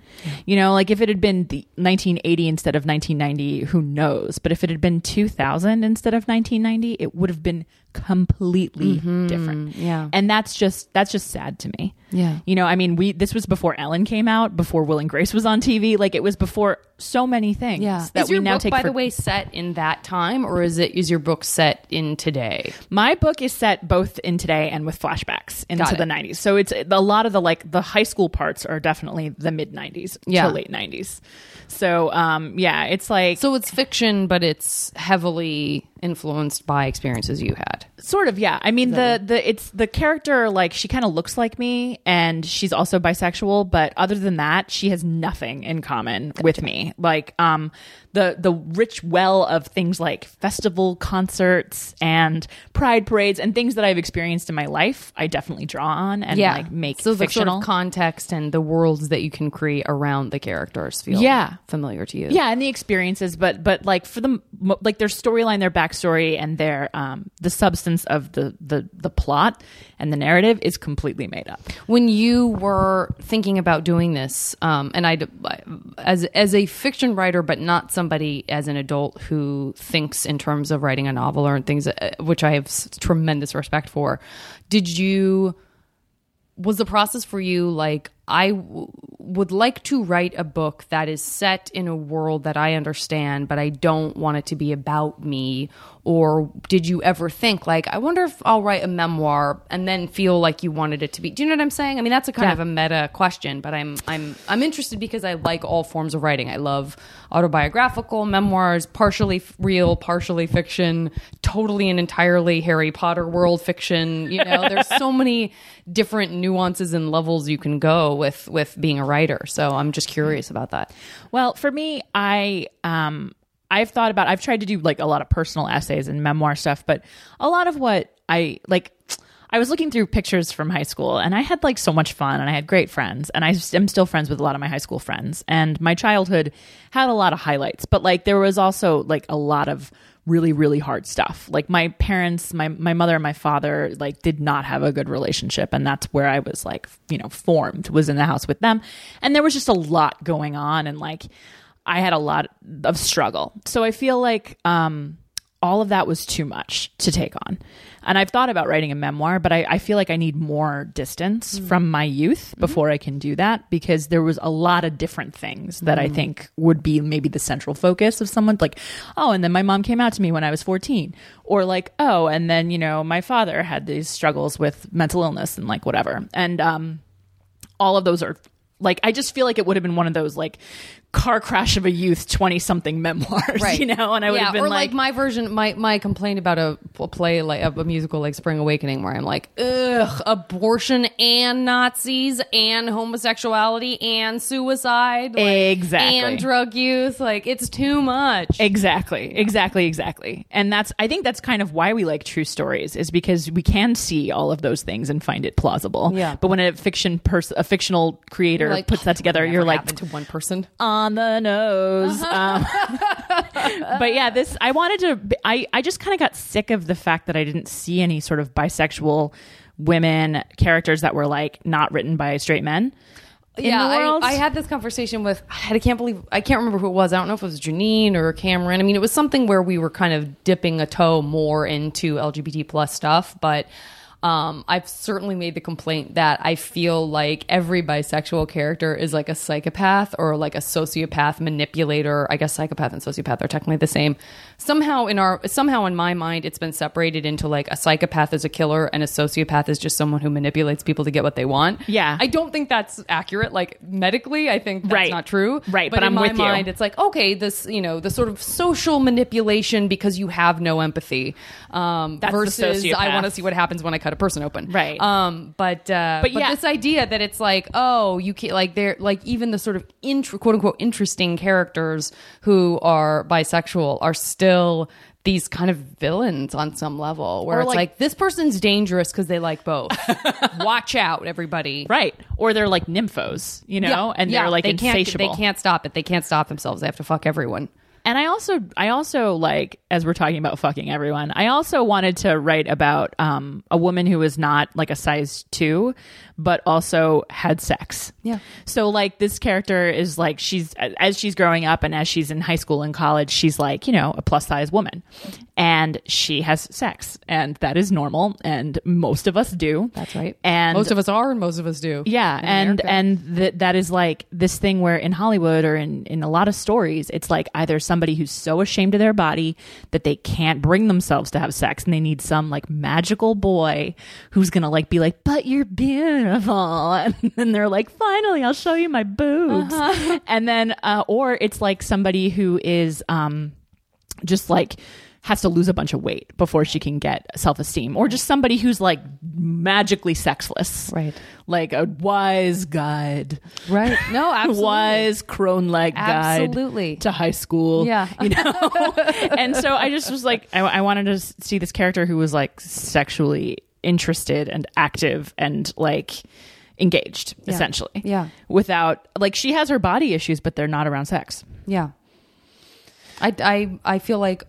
You know, like if it had been the 1980 instead of 1990, who knows? But if it had been 2000 instead of 1990, it would have been completely different. Mm-hmm. Yeah. And that's just that's just sad to me. Yeah. You know, I mean, we this was before Ellen came out, before Will and Grace was on TV, like it was before so many things Yeah. that is we your now book, take by for the way, set in that time, or is it is your book set in today? My book is set both in today and with flashbacks into the 90s. So it's a lot of the like the high school parts are definitely the mid 90s Yeah. to late 90s. So um yeah, it's like So it's fiction, but it's heavily influenced by experiences you had. Sort of, yeah. I mean, the the it's the character like she kind of looks like me, and she's also bisexual. But other than that, she has nothing in common with me. Like, um, the the rich well of things like festival concerts and pride parades and things that I've experienced in my life, I definitely draw on and yeah, like make so the fictional. sort of context and the worlds that you can create around the characters feel Yeah. familiar to you. yeah and the experiences but but like for them like their storyline their backstory and their um the substance of the the the plot and the narrative is completely made up When you were thinking about doing this, um, and I, as as a fiction writer, but not somebody as an adult who thinks in terms of writing a novel or things, uh, which I have tremendous respect for, did you? Was the process for you like I w- would like to write a book that is set in a world that I understand, but I don't want it to be about me? Or did you ever think like I wonder if I'll write a memoir and then feel like you wanted it to be? Do you know what I'm saying? I mean, that's a kind Yeah. of a meta question, but I'm I'm I'm interested because I like all forms of writing. I love autobiographical memoirs, partially f- real, partially fiction, totally and entirely Harry Potter world fiction. You know, there's so many different nuances and levels you can go with with being a writer. So I'm just curious about that. Well, for me, I um I've thought about I've tried to do like a lot of personal essays and memoir stuff, but a lot of what I like I was looking through pictures from high school and I had like so much fun and I had great friends and I am still friends with a lot of my high school friends and my childhood had a lot of highlights, but like there was also like a lot of really really hard stuff. Like my parents, my my mother and my father like did not have a good relationship and that's where I was like, you know, formed was in the house with them. And there was just a lot going on and like I had a lot of struggle. So I feel like um, all of that was too much to take on. And I've thought about writing a memoir, but I, I feel like I need more distance mm. from my youth mm-hmm. before I can do that because there was a lot of different things that I mm. think would be maybe the central focus of someone like, oh, and then my mom came out to me when I was 14. Or like, oh, and then, you know, my father had these struggles with mental illness and like whatever. And um, all of those are like I just feel like it would have been one of those like car crash of a youth 20 something memoirs you know and I would yeah, have been or like, like, my version, my my complaint about a, a play like a, a musical like Spring Awakening, where I'm like, ugh, abortion and Nazis and homosexuality and suicide, like, Exactly. and drug use. Like it's too much. Exactly, exactly, exactly. And that's I think that's kind of why we like true stories is because we can see all of those things and find it plausible. Yeah. But when a fiction person, a fictional creator Like, puts that together, you're like to one person. Um, on the nose. Um, but yeah, this I wanted to. I I just kind of got sick of the fact that I didn't see any sort of bisexual women characters that were like not written by straight men. In yeah, the world. I, I had this conversation with I can't believe I can't remember who it was. I don't know if it was Janine or Cameron. I mean, it was something where we were kind of dipping a toe more into LGBT plus stuff, but um, I've certainly made the complaint that I feel like every bisexual character is like a psychopath or like a sociopath manipulator. I guess psychopath and sociopath are technically the same. Somehow in our somehow in my mind, it's been separated into like a psychopath is a killer and a sociopath is just someone who manipulates people to get what they want. Yeah. I don't think that's accurate. Like medically, I think that's Right. not true. Right, but, but in I'm my with you. mind, it's like okay, this you know the sort of social manipulation because you have no empathy. Um, versus I want to see what happens when I cut a person open. Right. Um. But uh, But but, yeah. this idea that it's like oh you can't like they're like even the sort of int- quote unquote interesting characters who are bisexual are still. These kind of villains on some level, where Or it's like- like this person's dangerous because they like both. Watch out, everybody! Right. Or they're like nymphos, you know, and they're like they insatiable. Can't, they can't stop it. They can't stop themselves. They have to fuck everyone. And I also, I also like, as we're talking about fucking everyone, I also wanted to write about um, a woman who was not like a size two, but also had sex. Yeah. So like this character is like she's as she's growing up and as she's in high school and college, she's like you know a plus size woman, and she has sex, and that is normal, and most of us do. That's right. And most of us are, and most of us do. yeah, and America. and th- that is like this thing where in Hollywood or in in a lot of stories, it's like either somebody who's so ashamed of their body that they can't bring themselves to have sex, and they need some like magical boy who's gonna like be like, "But you're beautiful," and then they're like, "Finally, I'll show you my boobs," and then uh, or it's like somebody who is um just like has to lose a bunch of weight before she can get self-esteem or just somebody who's like magically sexless Right. like a wise guide Right. No, absolutely. wise crone like guide Absolutely. to high school Yeah. you know and so i just was like I, I wanted to see this character who was like sexually interested and active and like engaged Yeah. essentially Yeah. without like she has her body issues but they're not around sex Yeah. I, I, I feel like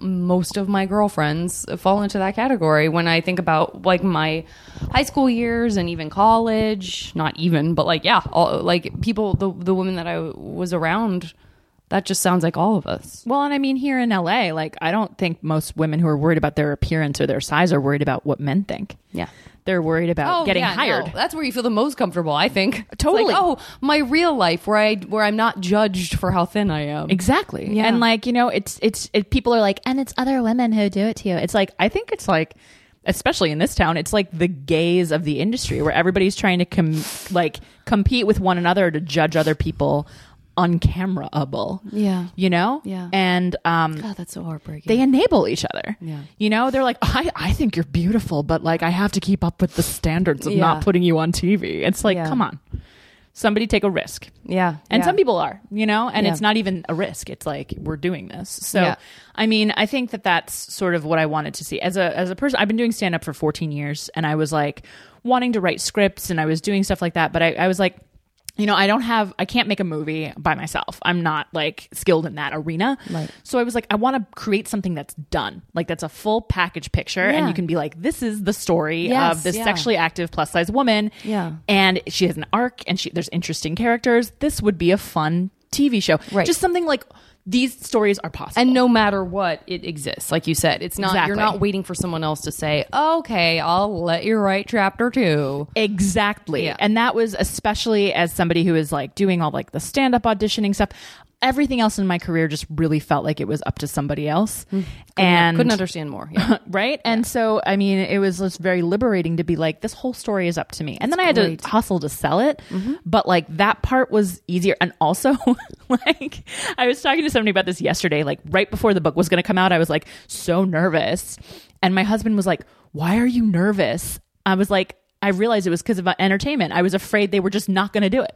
most of my girlfriends fall into that category when I think about like my high school years and even college. Not even, but like yeah, all, like people, the the women that I was around, that just sounds like all of us. Well, and I mean, here in LA, like, I don't think most women who are worried about their appearance or their size are worried about what men think. Yeah. They're worried about oh, getting Oh, yeah, hired. no, that's where you feel the most comfortable. I think Totally. Like, oh, my real life where I where I'm not judged for how thin I am. Exactly. Yeah. And like, you know, it's, it's, it, people are like, and it's other women who do it to you. It's like, I think it's like, especially in this town, it's like the gaze of the industry where everybody's trying to com- like compete with one another to judge other people uncameraable. Yeah. You know? Yeah. And, um, God, that's so heartbreaking. they enable each other. Yeah. You know, they're like, I, I think you're beautiful, but like I have to keep up with the standards of Yeah. not putting you on TV. It's like, Yeah. come on. Somebody take a risk. yeah, And yeah. some people are, you know, and it's not even a risk. It's like we're doing this. So. I mean, I think that that's sort of what I wanted to see as a as a person. I've been doing stand up for 14 years, and I was like wanting to write scripts, and I was doing stuff like that. But I, I was like, you know, I don't have, I can't make a movie by myself. I'm not like skilled in that arena. Right. So I was like, I want to create something that's done, like that's a full package picture, and you can be like, this is the story Yes, of this yeah. sexually active plus size woman. Yeah. And she has an arc, and she there's interesting characters. This would be a fun TV show. Right. Just something like these stories are possible. and no matter what, it exists. Like you said, it's not. Exactly. You're not waiting for someone else to say, "Okay, I'll let you write chapter two. Exactly. Yeah. And that was especially as somebody who is like doing all like the stand up auditioning stuff. Everything else in my career just really felt like it was up to somebody else. Mm. and Couldn't understand more. Yeah. right? And so, I mean, it was just very liberating to be like, this whole story is up to me. And then I had great. to hustle to sell it. Mm-hmm. But like that part was easier. And also, like, I was talking to somebody about this yesterday, like right before the book was going to come out, I was like so nervous. And my husband was like, why are you nervous? I was like, I realized it was because of uh, entertainment. I was afraid they were just not going to do it.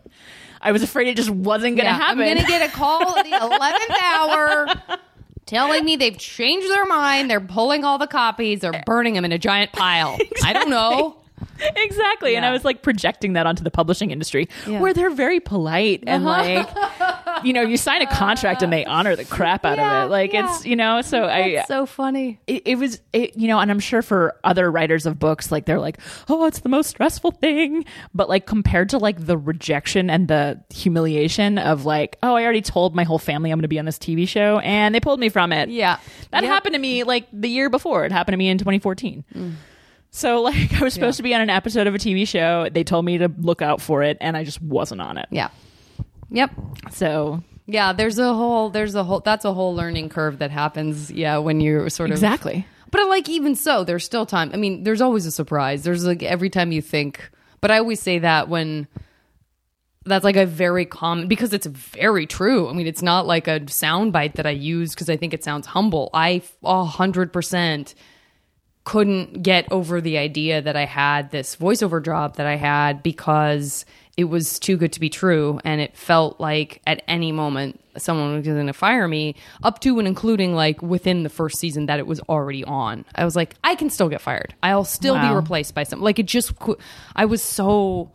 I was afraid it just wasn't going to Yeah, happen. I'm gonna get a call at the eleventh hour. Telling me they've changed their mind. They're pulling all the copies. They're burning them in a giant pile. I don't know. exactly and i was like projecting that onto the publishing industry Yeah. Uh-huh. where they're very polite and like you know you sign a contract and they honor the crap out Yeah, of it like yeah. it's you know so i That's so funny. it, it was it, you know and i'm sure for other writers of books like they're like oh it's the most stressful thing but like compared to like the rejection and the humiliation of like oh i already told my whole family i'm going to be on this tv show and they pulled me from it Yeah. that Yep. happened to me like the year before. It happened to me in 2014. So like I was supposed to be on an episode of a TV show. They told me to look out for it and I just wasn't on it. Yeah. Yep. So Yeah, there's a whole there's a whole that's a whole learning curve that happens, yeah, when you're sort of exactly. But like even so, there's still time. I mean, there's always a surprise. There's like every time you think but I always say that when that's like a very common because it's very true. I mean, it's not like a soundbite that I use because I think it sounds humble. I a hundred percent couldn't get over the idea that I had this voiceover job that I had because it was too good to be true. And it felt like at any moment someone was going to fire me, up to and including like within the first season that it was already on. I was like, I can still get fired. I'll still be replaced by some. Like it just, I was so.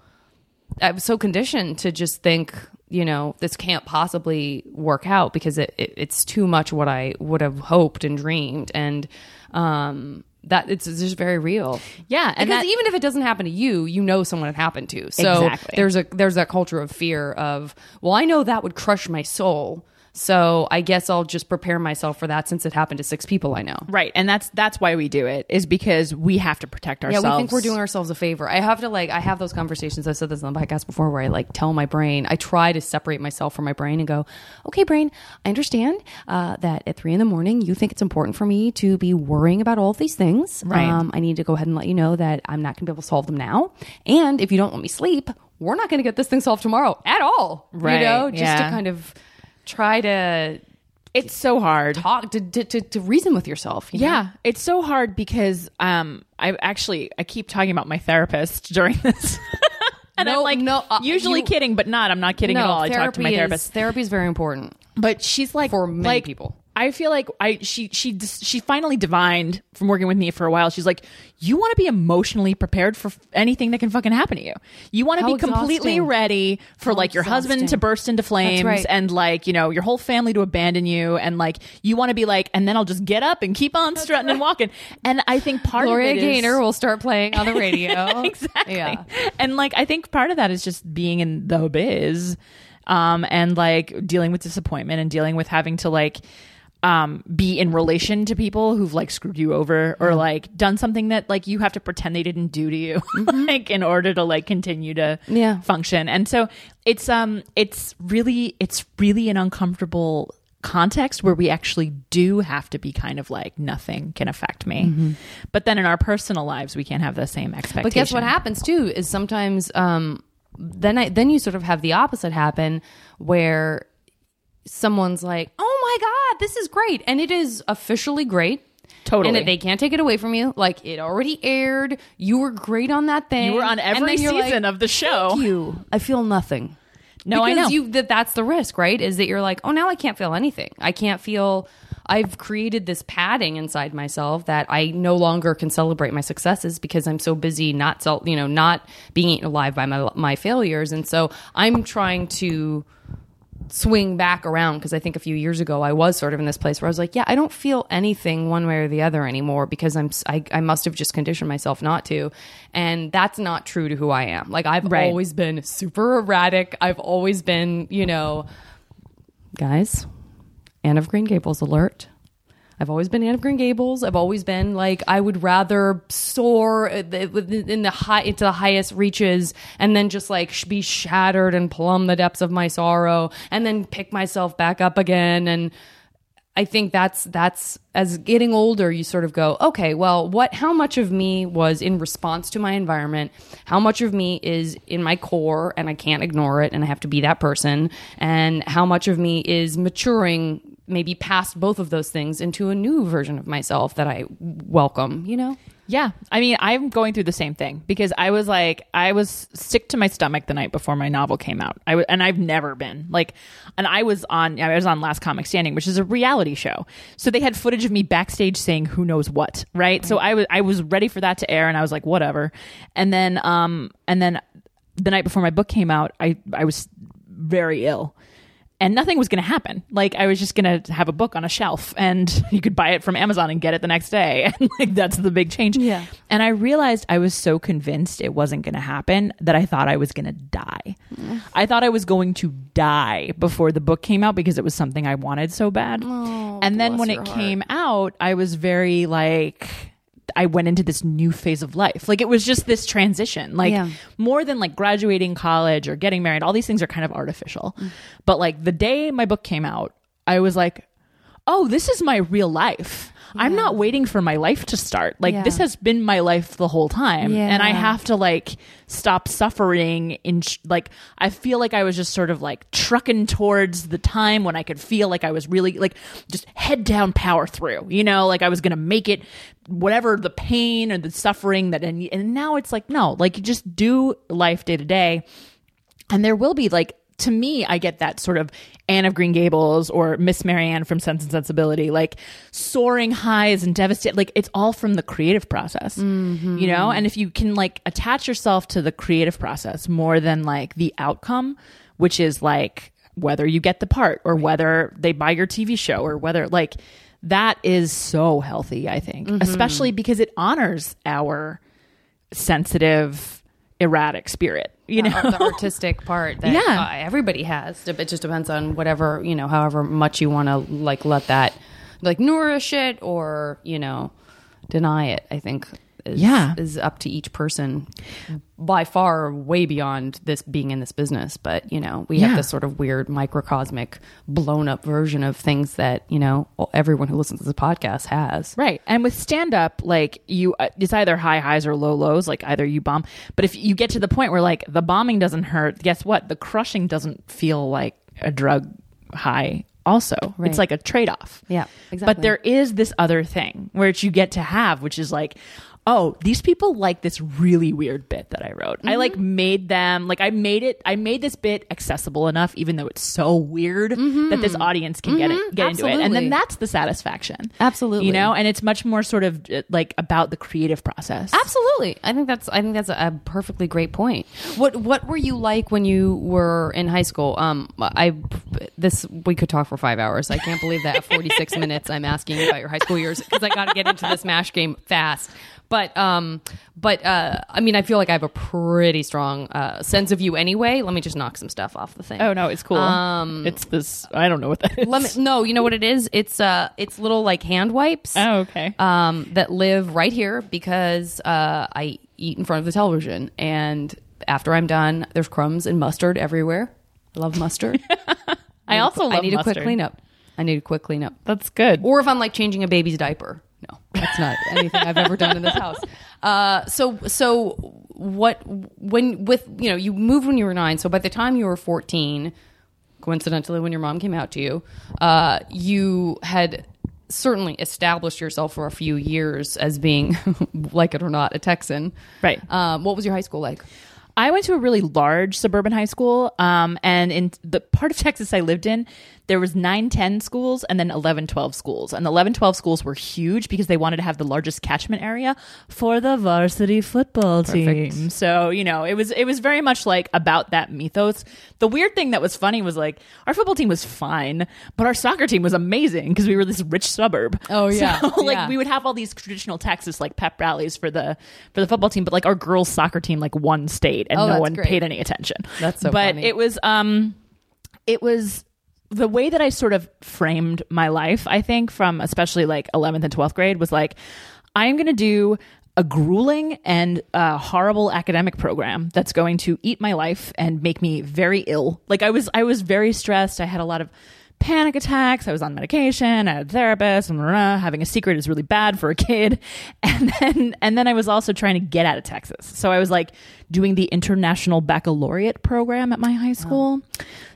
I was so conditioned to just think, you know, this can't possibly work out because it, it it's too much what I would have hoped and dreamed, and um, that it's, it's just very real. Yeah, and because that- even if it doesn't happen to you, you know someone it happened to. So Exactly. there's a there's that culture of fear of, well, I know that would crush my soul, so I guess I'll just prepare myself for that since it happened to six people I know. Right. And that's that's why we do it is because we have to protect ourselves. Yeah, we think we're doing ourselves a favor. I have to like I have those conversations. I said this on the podcast before where I like tell my brain. I try to separate myself from my brain and go, okay, brain, I understand uh, that at three in the morning you think it's important for me to be worrying about all of these things. Right. Um, I need to go ahead and let you know that I'm not going to be able to solve them now. And if you don't let me sleep, we're not going to get this thing solved tomorrow at all. Right, You know, just yeah. to kind of try to it's so hard. talk to to, to, to reason with yourself. you know? Yeah, it's so hard because um I actually I keep talking about my therapist during this. and No, I'm like no, uh, usually you- kidding, but not. I'm not kidding no, at all. I talk to my is, therapist. Therapy is very important. but she's like For many like, people. I feel like I she she she finally divined from working with me for a while. She's like, you want to be emotionally prepared for anything that can fucking happen to you. You want to be completely exhausting. ready for How like your husband to burst into flames right. and like you know your whole family to abandon you and like you want to be like and then I'll just get up and keep on strutting and walking. And I think part Gloria of it is- Gaynor will start playing on the radio. exactly. Yeah. And like I think part of that is just being in the biz um and like dealing with disappointment and dealing with having to like um be in relation to people who've like screwed you over or like done something that like you have to pretend they didn't do to you like in order to like continue to Yeah. function. And so it's um it's really it's really an uncomfortable context where we actually do have to be kind of like nothing can affect me. But then in our personal lives we can't have the same expectation. But guess what happens too is sometimes um, then I then you sort of have the opposite happen where someone's like, "Oh my god, this is great," and it is officially great. Totally. and they can't take it away from you. Like it already aired. You were great on that thing. You were on every you're like, season of the show. Thank you. I feel nothing. No, I know. You that that's the risk, right? Is that you're like, oh, now I can't feel anything. I can't feel. I've created this padding inside myself that I no longer can celebrate my successes because I'm so busy not, sel- you know, not being eaten alive by my my failures, and so I'm trying to swing back around because I think a few years ago I was sort of in this place where I was like, yeah, I don't feel anything one way or the other anymore because I'm I, I must have just conditioned myself not to, and that's not true to who I am. Like I've Right. always been super erratic. I've always been, you know, guys, Anne of Green Gables alert. I've always been Anne of Green Gables. I've always been like I would rather soar in the high into the highest reaches and then just like be shattered and plumb the depths of my sorrow and then pick myself back up again and I think that's that's as getting older you sort of go, okay, well, what how much of me was in response to my environment? How much of me is in my core and I can't ignore it and I have to be that person? And how much of me is maturing maybe past both of those things into a new version of myself that I welcome, you know? Yeah. I mean, I'm going through the same thing because I was like, I was sick to my stomach the night before my novel came out. I w- and I've never been like, and I was on, I was on Last Comic Standing, which is a reality show. So they had footage of me backstage saying who knows what, right? So I was, I was ready for that to air and I was like, whatever. And then, um, and then the night before my book came out, I, I was very ill. And nothing was going to happen. Like I was just going to have a book on a shelf and you could buy it from Amazon and get it the next day. And like that's the big change. Yeah. And I realized I was so convinced it wasn't going to happen that I thought I was going to die. Mm. I thought I was going to die before the book came out because it was something I wanted so bad. Oh, and then when it heart. came out, I was very like I went into this new phase of life. Like it was just this transition. Like Yeah. more than like graduating college or getting married, all these things are kind of artificial. Mm. But like the day my book came out, I was like, oh, this is my real life. I'm not waiting for my life to start. Like this has been my life the whole time. And I have to like stop suffering in sh- like I feel like I was just sort of like trucking towards the time when I could feel like I was really like just head down power through. You know, like I was going to make it whatever the pain or the suffering that and, and now it's like no, like you just do life day to day and there will be like to me i get that sort of anne of green gables or miss marianne from sense and sensibility like soaring highs and devastate like it's all from the creative process mm-hmm. you know? And if you can like attach yourself to the creative process more than like the outcome which is like whether you get the part or whether they buy your tv show or whether like that is so healthy i think mm-hmm. especially because it honors our sensitive erratic spirit you know the artistic part that Yeah. uh, everybody has. It just depends on whatever you know, however much you want to like let that like nourish it or you know deny it. I think is, Yeah. is up to each person. By far, way beyond this being in this business, but you know we Yeah. have this sort of weird microcosmic, blown up version of things that you know everyone who listens to this podcast has. Right. And with stand up, like you, uh, it's either high highs or low lows. Like either you bomb, but if you get to the point where like the bombing doesn't hurt, guess what? The crushing doesn't feel like a drug high also. Right. It's like a trade off. Yeah, exactly. But there is this other thing which you get to have, which is like, oh, these people like this really weird bit that I wrote. I like Mm-hmm. made them like I made it. I made this bit accessible enough, even though it's so weird that this audience can get it, get into it, and Mm-hmm. Then that's the satisfaction. Absolutely. you know, and it's much more sort of uh, like about the creative process. Absolutely. I think that's I think that's a, perfectly great point. What what were you like when you were in high school? Um I this we could talk for 5 hours. I can't believe that 46 minutes I'm asking about your high school years cuz I got to get into this mash game fast. But um but uh I mean I feel like I have a pretty strong uh sense of you anyway. Let me just knock some stuff off the thing. Oh no, it's cool. Um, it's this. I don't know what that is. Let me, no, you know what it is? It's uh it's little like hand wipes. Oh, okay. um, that live right here because uh, I eat in front of the television. And after I'm done, there's crumbs and mustard everywhere. I love mustard. I also love I need a quick cleanup. I need a quick cleanup. That's good. Or if I'm like changing a baby's diaper. No, that's not anything I've ever done in this house. Uh, so, so what, when, with, you know, you moved when you were nine. So by the time you were 14, coincidentally, when your mom came out to you, uh, you had certainly established yourself for a few years as being, like it or not, a Texan. Right. Um, what was your high school like? I went to a really large suburban high school, um, and in the part of Texas I lived in, there was 9, 10 schools and then 11, 12 schools. And the 11, 12 schools were huge because they wanted to have the largest catchment area for the varsity football team. So, you know, it was it was very much like about that mythos. The weird thing that was funny was like our football team was fine, but our soccer team was amazing because we were this rich suburb. Oh, yeah. So, like Yeah. we would have all these traditional Texas like pep rallies for the for the football team, but like our girls soccer team like won state and Oh, no one great. paid any attention. That's so But funny. it was um it was the way that I sort of framed my life, I think, from especially like 11th and 12th grade was like, I am going to do a grueling and uh, horrible academic program that's going to eat my life and make me very ill. Like I was, I was very stressed. I had a lot of panic attacks. I was on medication. I had a therapist. Blah, blah, blah. having a secret is really bad for a kid. And then, and then I was also trying to get out of Texas. So I was like doing the international baccalaureate program at my high school.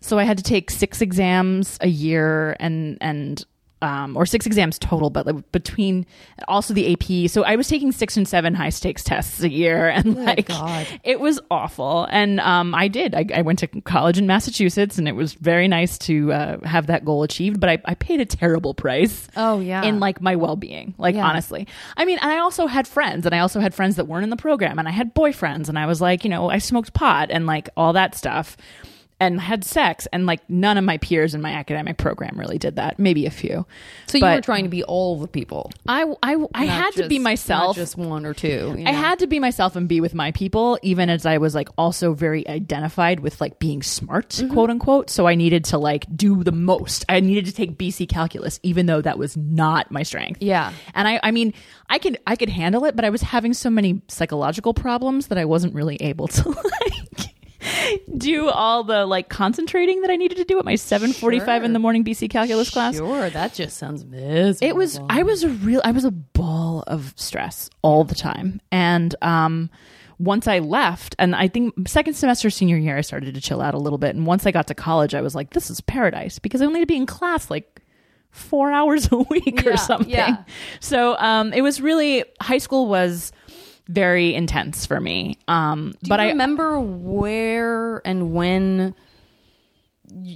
So I had to take six exams a year and, and, um, or six exams total, but like between also the AP. So I was taking six and seven high stakes tests a year, and like God. it was awful. And um, I did. I, I went to college in Massachusetts, and it was very nice to uh, have that goal achieved. But I, I paid a terrible price. Oh, yeah. in like my well being. Like Yeah. honestly, I mean, and I also had friends, and I also had friends that weren't in the program, and I had boyfriends, and I was like, you know, I smoked pot and like all that stuff. And had sex, and like none of my peers in my academic program really did that. Maybe a few. So you were trying to be all the people. I I, I had to be myself. not just one or two. you I had to be myself and be with my people, even as I was like also very identified with like being smart, Mm-hmm. quote unquote. So I needed to like do the most. I needed to take BC calculus, even though that was not my strength. Yeah. And I, I mean, I could, I could handle it, but I was having so many psychological problems that I wasn't really able to like do all the like concentrating that I needed to do at my 745 in the morning BC calculus class. Sure, that just sounds miserable. It was I was a real I was a ball of stress all the time. And um once I left and I think second semester senior year I started to chill out a little bit and once I got to college I was like this is paradise because I only had to be in class like 4 hours a week Yeah, or something. yeah. So um it was really high school was very intense for me. Um Do but you I remember where and when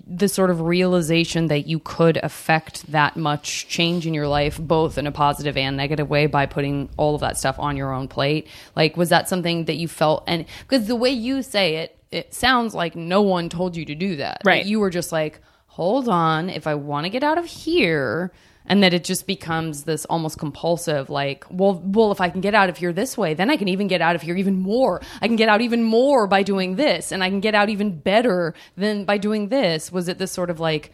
the sort of realization that you could affect that much change in your life, both in a positive and negative way, by putting all of that stuff on your own plate? Like, was that something that you felt? And because the way you say it, it sounds like no one told you to do that. That Right. you were just like, hold on, if I want to get out of here. And that it just becomes this almost compulsive, like, well, well, if I can get out of here this way, then I can even get out of here even more. I can get out even more by doing this, and I can get out even better than by doing this. Was it this sort of like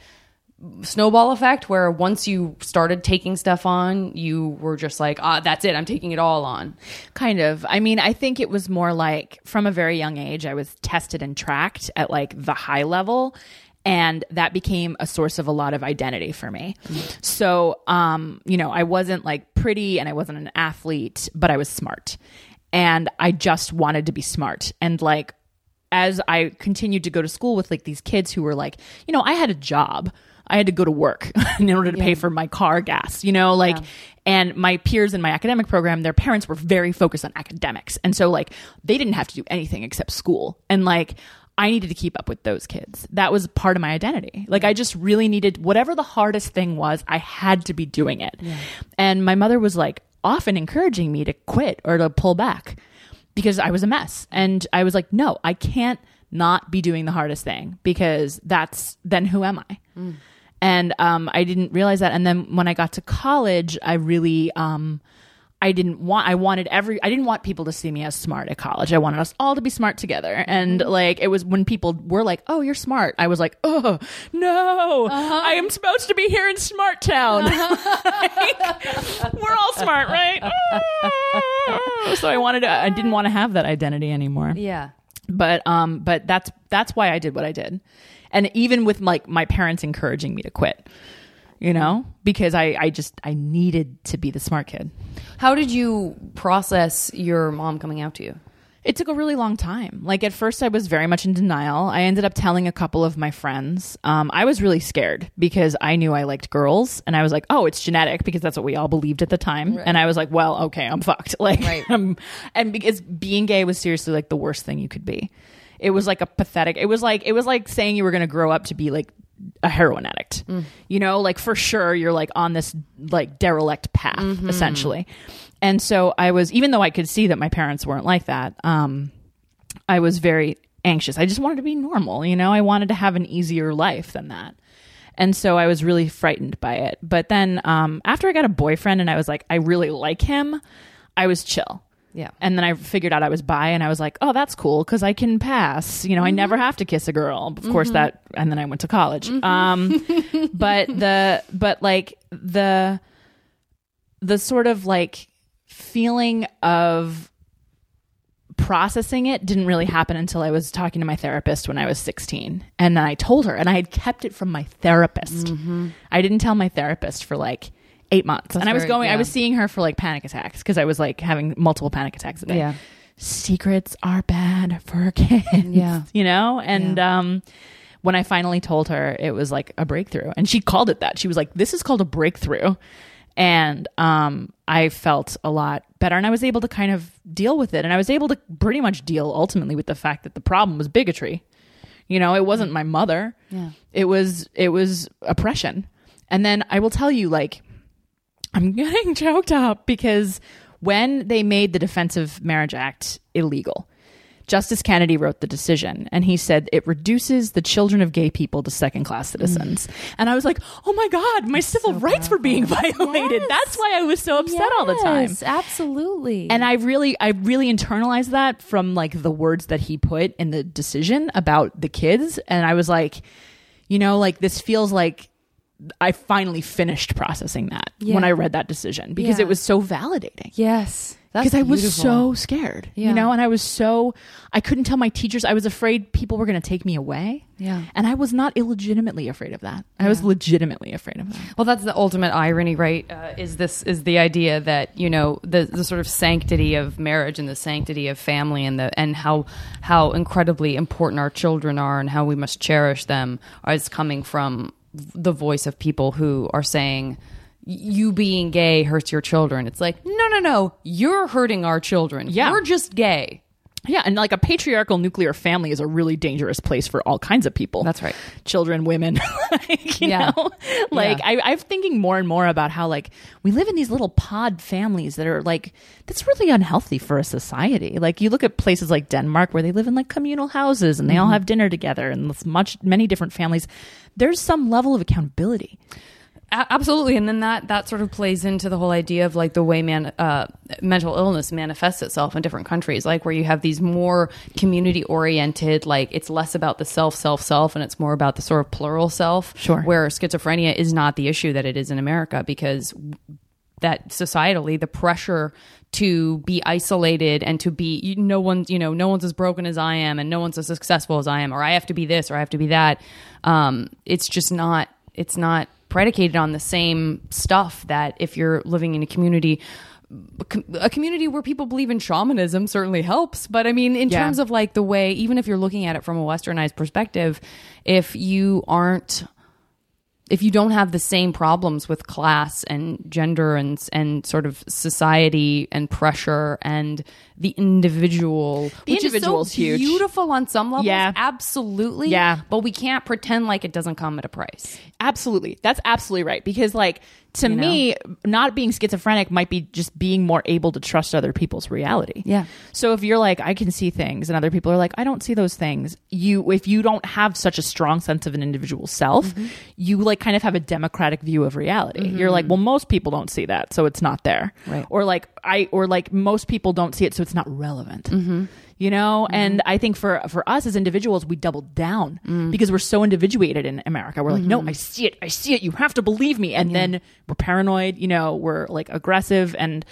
snowball effect where once you started taking stuff on, you were just like, ah, that's it, I'm taking it all on? Kind of. I mean, I think it was more like from a very young age, I was tested and tracked at like the high level. And that became a source of a lot of identity for me. So, um, you know, I wasn't like pretty and I wasn't an athlete, but I was smart. And I just wanted to be smart. And like, as I continued to go to school with like these kids who were like, you know, I had a job. I had to go to work in order to pay for my car gas, you know, like, Yeah. and my peers in my academic program, their parents were very focused on academics. And so, like, they didn't have to do anything except school. And, like, I needed to keep up with those kids. That was part of my identity. Like, I just really needed whatever the hardest thing was, I had to be doing it. And my mother was like often encouraging me to quit or to pull back because I was a mess. And I was like, no, I can't not be doing the hardest thing because that's then who am I? And um, I didn't realize that. And then when I got to college, I really, um, I didn't want, I wanted every, I didn't want people to see me as smart at college. I wanted us all to be smart together. And mm-hmm. like, it was when people were like, oh, you're smart. I was like, oh, no, uh-huh. I am supposed to be here in Smart Town. Uh-huh. Like, we're all smart, right? so I wanted to, I didn't want to have that identity anymore Yeah. but um but that's that's why I did what I did. And even with like my parents encouraging me to quit, you know, because I I just I needed to be the smart kid. How did you process your mom coming out to you? It took a really long time. Like at first, I was very much in denial. I ended up telling a couple of my friends. Um, I was really scared because I knew I liked girls, and I was like, "Oh, it's genetic," because that's what we all believed at the time. And I was like, "Well, okay, I'm fucked." Like, Right. I'm, and because being gay was seriously like the worst thing you could be. It was like a pathetic. It was like it was like saying you were going to grow up to be like a heroin addict. You know, like for sure you're like on this like derelict path essentially. And so I was even though I could see that my parents weren't like that, um I was very anxious. I just wanted to be normal, you know? I wanted to have an easier life than that. And so I was really frightened by it. But then um after I got a boyfriend and I was like I really like him, I was chill. Yeah. And then I figured out I was bi and I was like, oh, that's cool because I can pass. You know, I mm-hmm. never have to kiss a girl. Of mm-hmm. course, that, and then I went to college. Mm-hmm. Um, but the, but like the, the sort of like feeling of processing it didn't really happen until I was talking to my therapist when I was 16. And then I told her, and I had kept it from my therapist. I didn't tell my therapist for like eight months. and I was very- going, I yeah. was seeing her for like panic attacks because I was like having multiple panic attacks a day. Yeah. Secrets are bad for kids. Yeah. You know? And, um, when I finally told her, it was like a breakthrough. And she called it that. She was like, this is called a breakthrough. And um, I felt a lot better. And I was able to kind of deal with it. And I was able to pretty much deal ultimately with the fact that the problem was bigotry. You know, it wasn't my mother. Yeah. It was it was oppression. And then I will tell you, like, I'm getting choked up because when they made the Defense of Marriage Act illegal, Justice Kennedy wrote the decision and he said it reduces the children of gay people to second class mm. citizens. And I was like, oh my God, my civil rights were being violated. That's why I was so upset all the time. Absolutely. And I really, I really internalized that from like the words that he put in the decision about the kids. And I was like, you know, like this feels like I finally finished processing that Yeah. when I read that decision because Yeah. it was so validating. yes, Because I was so scared, Yeah. you know, and I was so, I couldn't tell my teachers. I was afraid people were going to take me away. Yeah. And I was not illegitimately afraid of that. I was legitimately afraid of that. Well, that's the ultimate irony, right? Uh, is this is the idea that you know the the sort of sanctity of marriage and the sanctity of family and the and how how incredibly important our children are and how we must cherish them is coming from the voice of people who are saying you being gay hurts your children. It's like no, no, no, you're hurting our children. Yeah. we're just gay. Yeah, and like a patriarchal nuclear family is a really dangerous place for all kinds of people. That's right. Children, women, like, you Yeah. know, like Yeah. I, I'm thinking more and more about how like we live in these little pod families that are like that's really unhealthy for a society. Like you look at places like Denmark where they live in like communal houses and they Mm-hmm. all have dinner together and much many different families. There's some level of accountability. A- absolutely and then that that sort of plays into the whole idea of like the way man uh, mental illness manifests itself in different countries like where you have these more community oriented like it's less about the self self self and it's more about the sort of plural self Sure. where schizophrenia is not the issue that it is in america because that societally the pressure to be isolated and to be no one's you know no one's as broken as i am and no one's as successful as i am or i have to be this or i have to be that um, it's just not it's not predicated on the same stuff that if you're living in a community a community where people believe in shamanism certainly helps but i mean in Yeah. terms of like the way even if you're looking at it from a westernized perspective if you aren't if you don't have the same problems with class and gender and and sort of society and pressure and the individual, The which individual's is so huge. beautiful on some levels, Yeah. absolutely, Yeah. But we can't pretend like it doesn't come at a price. Absolutely. That's absolutely right. Because, like, to me, not being schizophrenic might be just being more able to trust other people's reality. Yeah. So if you're like, I can see things, and other people are like, I don't see those things, you, if you don't have such a strong sense of an individual self, Mm-hmm. you like kind of have a democratic view of reality. You're like, well, most people don't see that, so it's not there. Right. Or like, I, or like, most people don't see it, so it's not relevant. Mm-hmm. You know, and I think for for us as individuals, we double down Mm. because we're so individuated in America. We're like, no, I see it, I see it. You have to believe me, and then we're paranoid. You know, we're like aggressive, and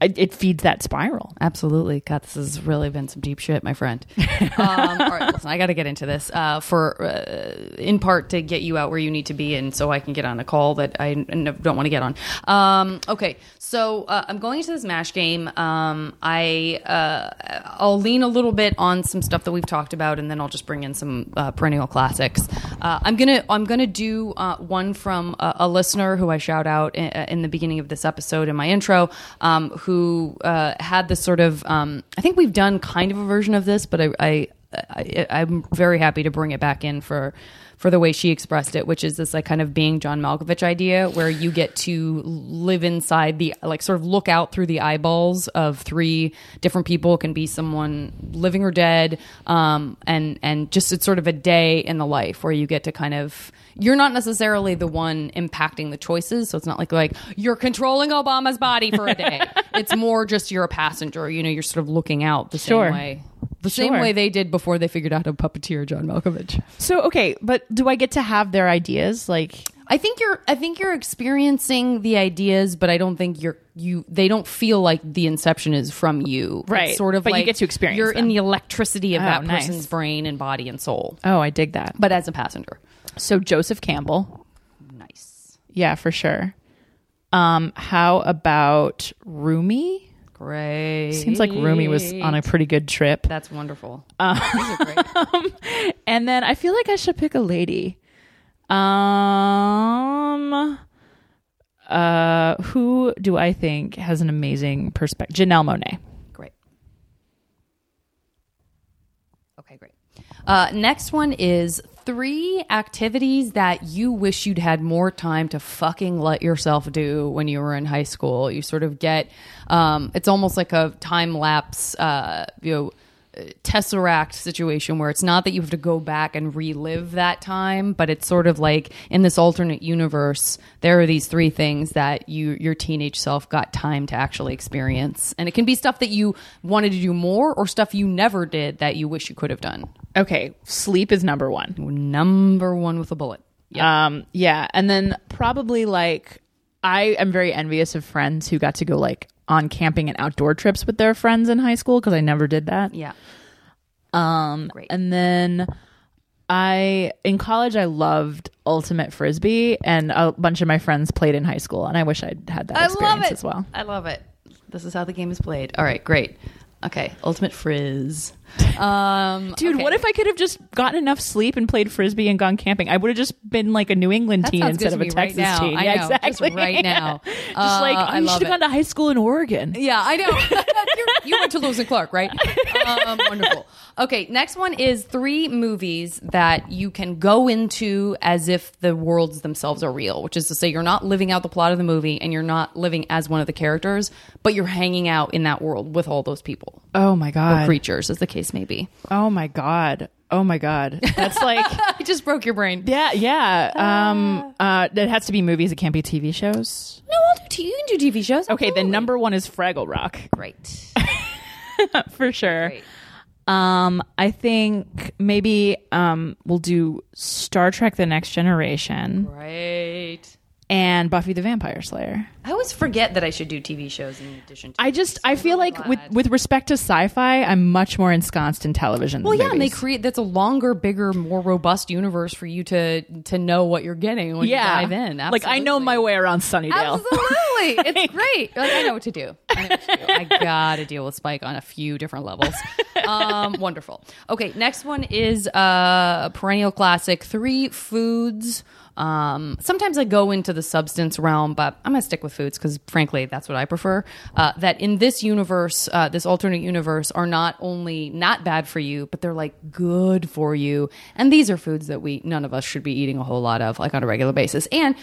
it, it feeds that spiral. Absolutely. God, this has really been some deep shit, my friend. um, all right, listen, I got to get into this uh, for, uh, in part, to get you out where you need to be, and so I can get on a call that I n- don't want to get on. Um, okay, so uh, I'm going into this Mash game. Um, I uh, I'll lean a little bit on some stuff that we've talked about, and then I'll just bring in some uh, perennial classics. Uh, I'm gonna I'm gonna do uh, one from a, a listener who I shout out in, in the beginning of this episode in my intro, um, who uh, had this sort of um, I think we've done kind of a version of this, but I, I, I I'm very happy to bring it back in for for the way she expressed it, which is this like kind of being John Malkovich idea where you get to live inside the like sort of look out through the eyeballs of three different people. It can be someone living or dead, um, and and just it's sort of a day in the life where you get to kind of you're not necessarily the one impacting the choices, so it's not like like you're controlling Obama's body for a day. it's more just you're a passenger. You know, you're sort of looking out the Sure. same way. The same Sure. way they did before they figured out how to puppeteer John Malkovich. So okay, but do I get to have their ideas? Like, I think you're I think you're experiencing the ideas, but I don't think you're you they don't feel like the inception is from you. Right. It's sort of But you like get to experience You're them. in the electricity of Oh, that nice. person's brain and body and soul. oh, I dig that. But as a passenger. So Joseph Campbell, Nice. yeah, for sure. Um, how about Rumi? Great. Seems like Rumi was on a pretty good trip. That's wonderful. Great. And then I feel like I should pick a lady. Um uh who do I think has an amazing perspective? Janelle Monáe. Great. Okay, great. Uh, next one is three activities that you wish you'd had more time to fucking let yourself do when you were in high school. You sort of get, um, it's almost like a time lapse, uh, you know, tesseract situation where it's not that you have to go back and relive that time but it's sort of like in this alternate universe there are these three things that you your teenage self got time to actually experience and it can be stuff that you wanted to do more or stuff you never did that you wish you could have done Okay, sleep is number 1. number one with a bullet Um yeah, and then probably like I am very envious of friends who got to go like on camping and outdoor trips with their friends in high school because I never did that. yeah Um, Great. and then I in college I loved ultimate frisbee, and a bunch of my friends played in high school, and I wish I'd had that i love experience it as well. i love it this is how the game is played all right great okay ultimate frizz um Dude, okay. what if I could have just gotten enough sleep and played frisbee and gone camping? I would have just been like a New England That teen instead of a right Texas now. teen. I yeah, know, exactly. right now. just Uh, like I you should have gone to high school in Oregon. Yeah, I know. You're- went to Lewis and Clark, right? Um, wonderful. Okay, next one is three movies that you can go into as if the worlds themselves are real, which is to say, you're not living out the plot of the movie and you're not living as one of the characters, but you're hanging out in that world with all those people Oh my god. creatures, as the case may be. Oh my god. Oh my god. That's like I just broke your brain. yeah, yeah. Um uh it has to be movies, it can't be TV shows. No, I'll do t- you can do TV shows. Okay, Absolutely. then number 1 is Fraggle Rock. Great. for sure. Great. Um, I think maybe um we'll do Star Trek: The Next Generation Great. And Buffy the Vampire Slayer. I always forget that I should do TV shows in addition to I just I feel like with glad. with respect to sci-fi, I'm much more ensconced in television. Well, yeah, and they create that's a longer, bigger, more robust universe for you to to know what you're getting when yeah, you dive in. like I know my way around Sunnydale. Absolutely, it's great. Like, I know what to do. I know what to do. I gotta deal with Spike on a few different levels. um, wonderful. Okay, next one is uh, a perennial classic: three foods. Um, sometimes I go into the substance realm, but I'm gonna stick with foods because, frankly, that's what I prefer. Uh, that in this universe, uh, this alternate universe, are not only not bad for you, but they're like good for you. And these are foods that we none of us should be eating a whole lot of, like on a regular basis. And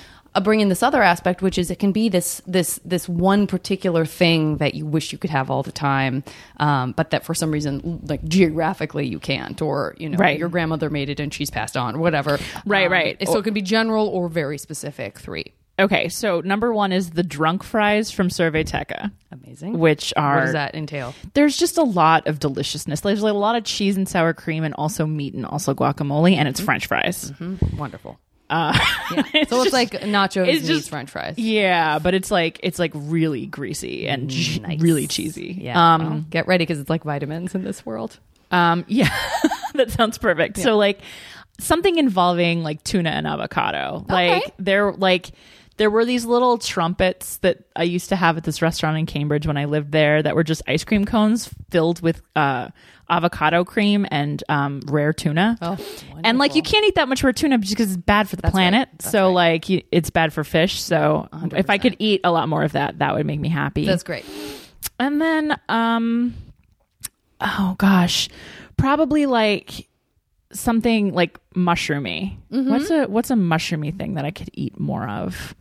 bring in this other aspect, which is it can be this this this one particular thing that you wish you could have all the time, um, but that for some reason, like geographically, you can't, or you know, Right. your grandmother made it and she's passed on, whatever. Right, Um, right. So it can be general or very specific. Three, Okay, so number one is the drunk fries from Surveyteca, amazing. which are what does that entail? there's just a lot of deliciousness. There's like a lot of cheese and sour cream, and also meat and also guacamole, and it's French fries. Wonderful. Uh, Yeah. so it's just- like nachos it's just- French fries. yeah, but it's like it's like really greasy and Nice. really cheesy. Yeah. Um, well, get ready because it's like vitamins in this world. Um, yeah, that sounds perfect. So like something involving like tuna and avocado. Like they're like there were these little trumpets that I used to have at this restaurant in Cambridge when I lived there that were just ice cream cones filled with uh avocado cream and um rare tuna. Oh, and like you can't eat that much rare tuna because it's bad for the That's planet. That's So right. like you, it's bad for fish. So if I could eat a lot more of that, that would make me happy That's great. and then um oh gosh probably like something like mushroomy Mm-hmm. what's a what's a mushroomy thing that i could eat more of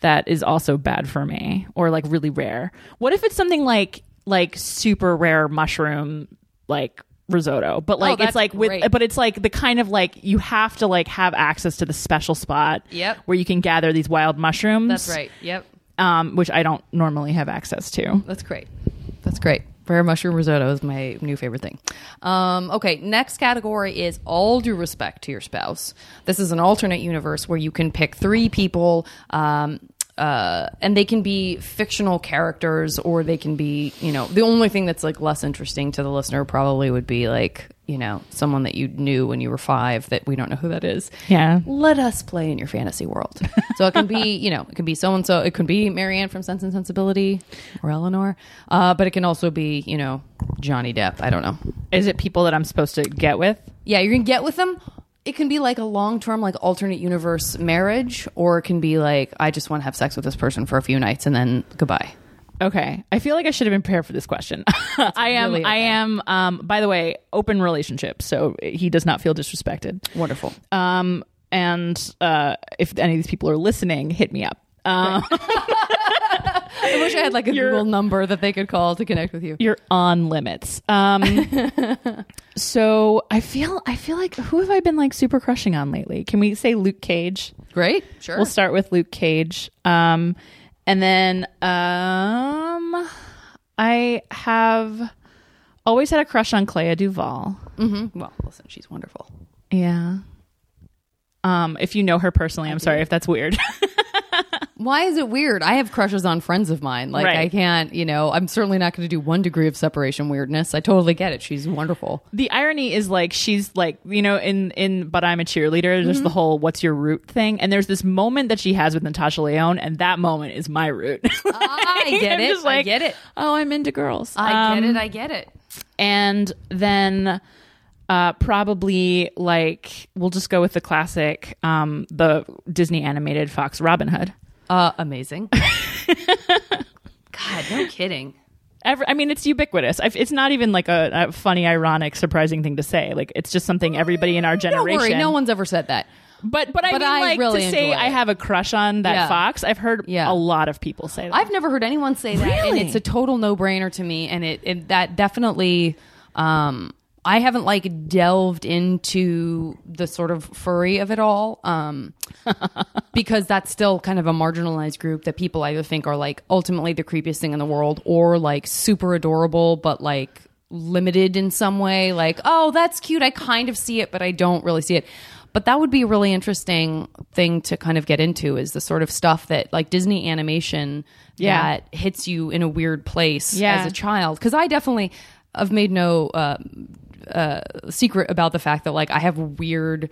that is also bad for me or like really rare what if it's something like like super rare mushroom like risotto but like Oh, it's like with great. but it's like the kind of like you have to like have access to the special spot Yep. where you can gather these wild mushrooms That's right. Yep. um which i don't normally have access to That's great. That's great. Rare mushroom risotto is my new favorite thing. Um, okay, next category is all due respect to your spouse. This is an alternate universe where you can pick three people. Um, uh, and they can be fictional characters or they can be, you know, the only thing that's like less interesting to the listener probably would be like, you know, someone that you knew when you were five that we don't know who that is yeah let us play in your fantasy world. So it can be, you know, it can be so and so. It could be Marianne from Sense and Sensibility or Eleanor, uh, but it can also be, you know, Johnny Depp. I don't know. Is it people that I'm supposed to get with? Yeah, you're gonna get with them. It can be like a long term, like alternate universe marriage, or it can be like I just want to have sex with this person for a few nights and then goodbye. Okay. I feel like I should have been prepared for this question. I am really I am um by the way, open relationship, so he does not feel disrespected. Wonderful. Um and uh if any of these people are listening, hit me up. Um I wish I had like a You're- Google number that they could call to connect with you. you're on limits. Um so I feel I feel like who have I been like super crushing on lately? Can we say Luke Cage? Great. Sure. We'll start with Luke Cage. Um, and then um, I have always had a crush on Clea DuVall. hmm Well, listen, she's wonderful. Yeah. Um, if you know her personally, I'm sorry if that's weird. Why is it weird? I have crushes on friends of mine. Like Right. I can't, you know, I'm certainly not going to do one degree of separation weirdness. I totally get it. She's wonderful. the irony is like she's like you know in in but I'm a cheerleader. There's the whole what's your root thing, and there's this moment that she has with Natasha Lyonne, and that moment is my root. I get it. just I get it. Oh, I'm into girls. I Um, get it. I get it. and then uh, probably like we'll just go with the classic, um, the Disney animated Fox Robin Hood. Uh, amazing. God, no kidding. Every, I mean, it's ubiquitous. I've, it's not even like a, a funny, ironic, surprising thing to say. Like it's just something everybody in our generation. Don't worry. No one's ever said that. but but I but mean, I like really to say I have a crush on that Yeah. Fox. I've heard Yeah. a lot of people say that. I've never heard anyone say that, and Really? it's a total no brainer to me. And it, it that definitely, um, I haven't like delved into the sort of furry of it all, um, because that's still kind of a marginalized group that people either think are like ultimately the creepiest thing in the world, or like super adorable, but like limited in some way. Like, oh, that's cute. I kind of see it, but I don't really see it. But that would be a really interesting thing to kind of get into is the sort of stuff that like Disney animation Yeah. that hits you in a weird place Yeah. as a child. Because I definitely have made no uh, uh, secret about the fact that like I have weird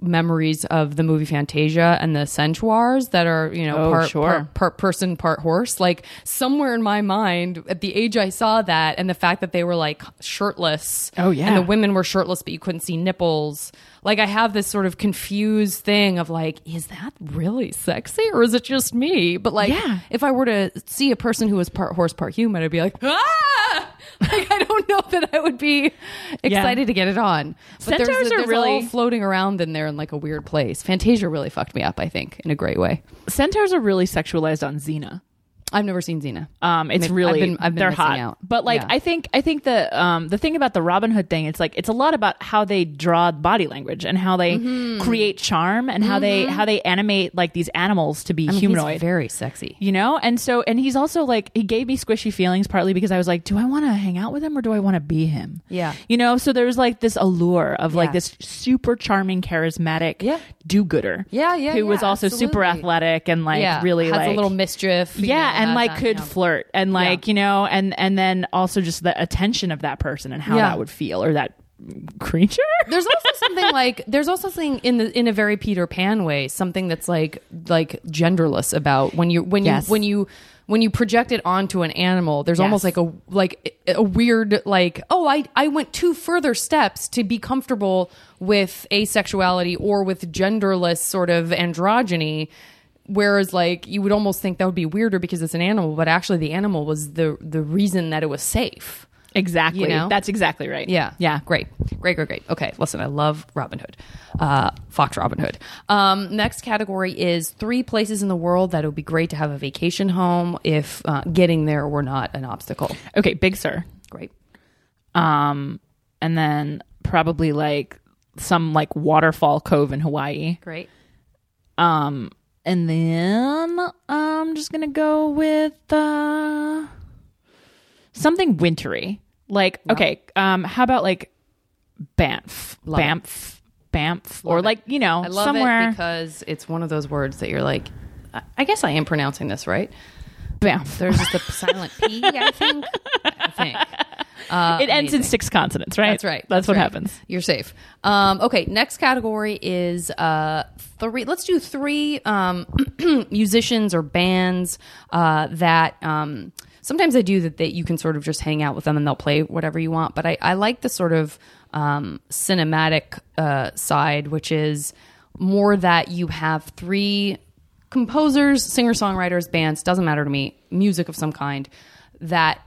memories of the movie Fantasia and the centaurs that are, you know, Oh, part, sure. part, part person, part horse. Like somewhere in my mind, at the age I saw that, and the fact that they were like shirtless. Oh, yeah. And the women were shirtless, but you couldn't see nipples. Like I have this sort of confused thing of like, is that really sexy or is it just me? But like, Yeah. if I were to see a person who was part horse, part human, I'd be like, ah! Like I don't know that I would be excited to get it on. But Centaurs there's, are there's really- all floating around in there in like a weird place. Fantasia really fucked me up. I think in a great way. Centaurs are really sexualized on Xena. I've never seen Xena. Um, it's Maybe- really I've been- I've been they're hot, out. but like Yeah. I think I think the um the thing about the Robin Hood thing, it's like it's a lot about how they draw body language and how they Mm-hmm. create charm and how they how they animate like these animals to be I mean, humanoid. Very sexy. you know and so and he's also like he gave me squishy feelings partly because i was like do i want to hang out with him or do i want to be him Yeah. you know so there's like this allure of like this super charming charismatic Yeah. do-gooder Yeah, yeah, who was yeah, also super athletic and like yeah, really has like a little mischief. yeah know, and like that, could know. flirt and like you know and and then also just the attention of that person and how Yeah. that would feel or that creature there's also something like there's also something in the in a very Peter Pan way, something that's like like genderless about when you when Yes. you when you when you project it onto an animal. There's almost like a like a weird like oh I I went two further steps to be comfortable with asexuality or with genderless sort of androgyny. Whereas, like, you would almost think that would be weirder because it's an animal, but actually, the animal was the the reason that it was safe. exactly You know? that's exactly right Yeah. yeah Great. Great, great, great. Okay. Listen, I love Robin Hood. Uh, Fox Robin Hood. Um, next category is three places in the world that it would be great to have a vacation home if uh, getting there were not an obstacle. okay Big Sur Great. um and then probably like some like waterfall cove in hawaii Great. um and then i'm just gonna go with uh something wintry. Like okay um how about like banff? Love it. banff? Banff? Or like you know I love somewhere. it because it's one of those words that you're like, I guess I am pronouncing this right. Banff There's just a silent P, I think. I think. Uh, it ends in six consonants right That's right. that's, what right. happens You're safe. Um, okay, next category is uh, three. Let's do three um, musicians or bands uh, that. Um, sometimes I do that. That you can sort of just hang out with them and they'll play whatever you want. But I, I like the sort of um, cinematic uh, side, which is more that you have three composers, singer songwriters, bands. Doesn't matter to me. Music of some kind that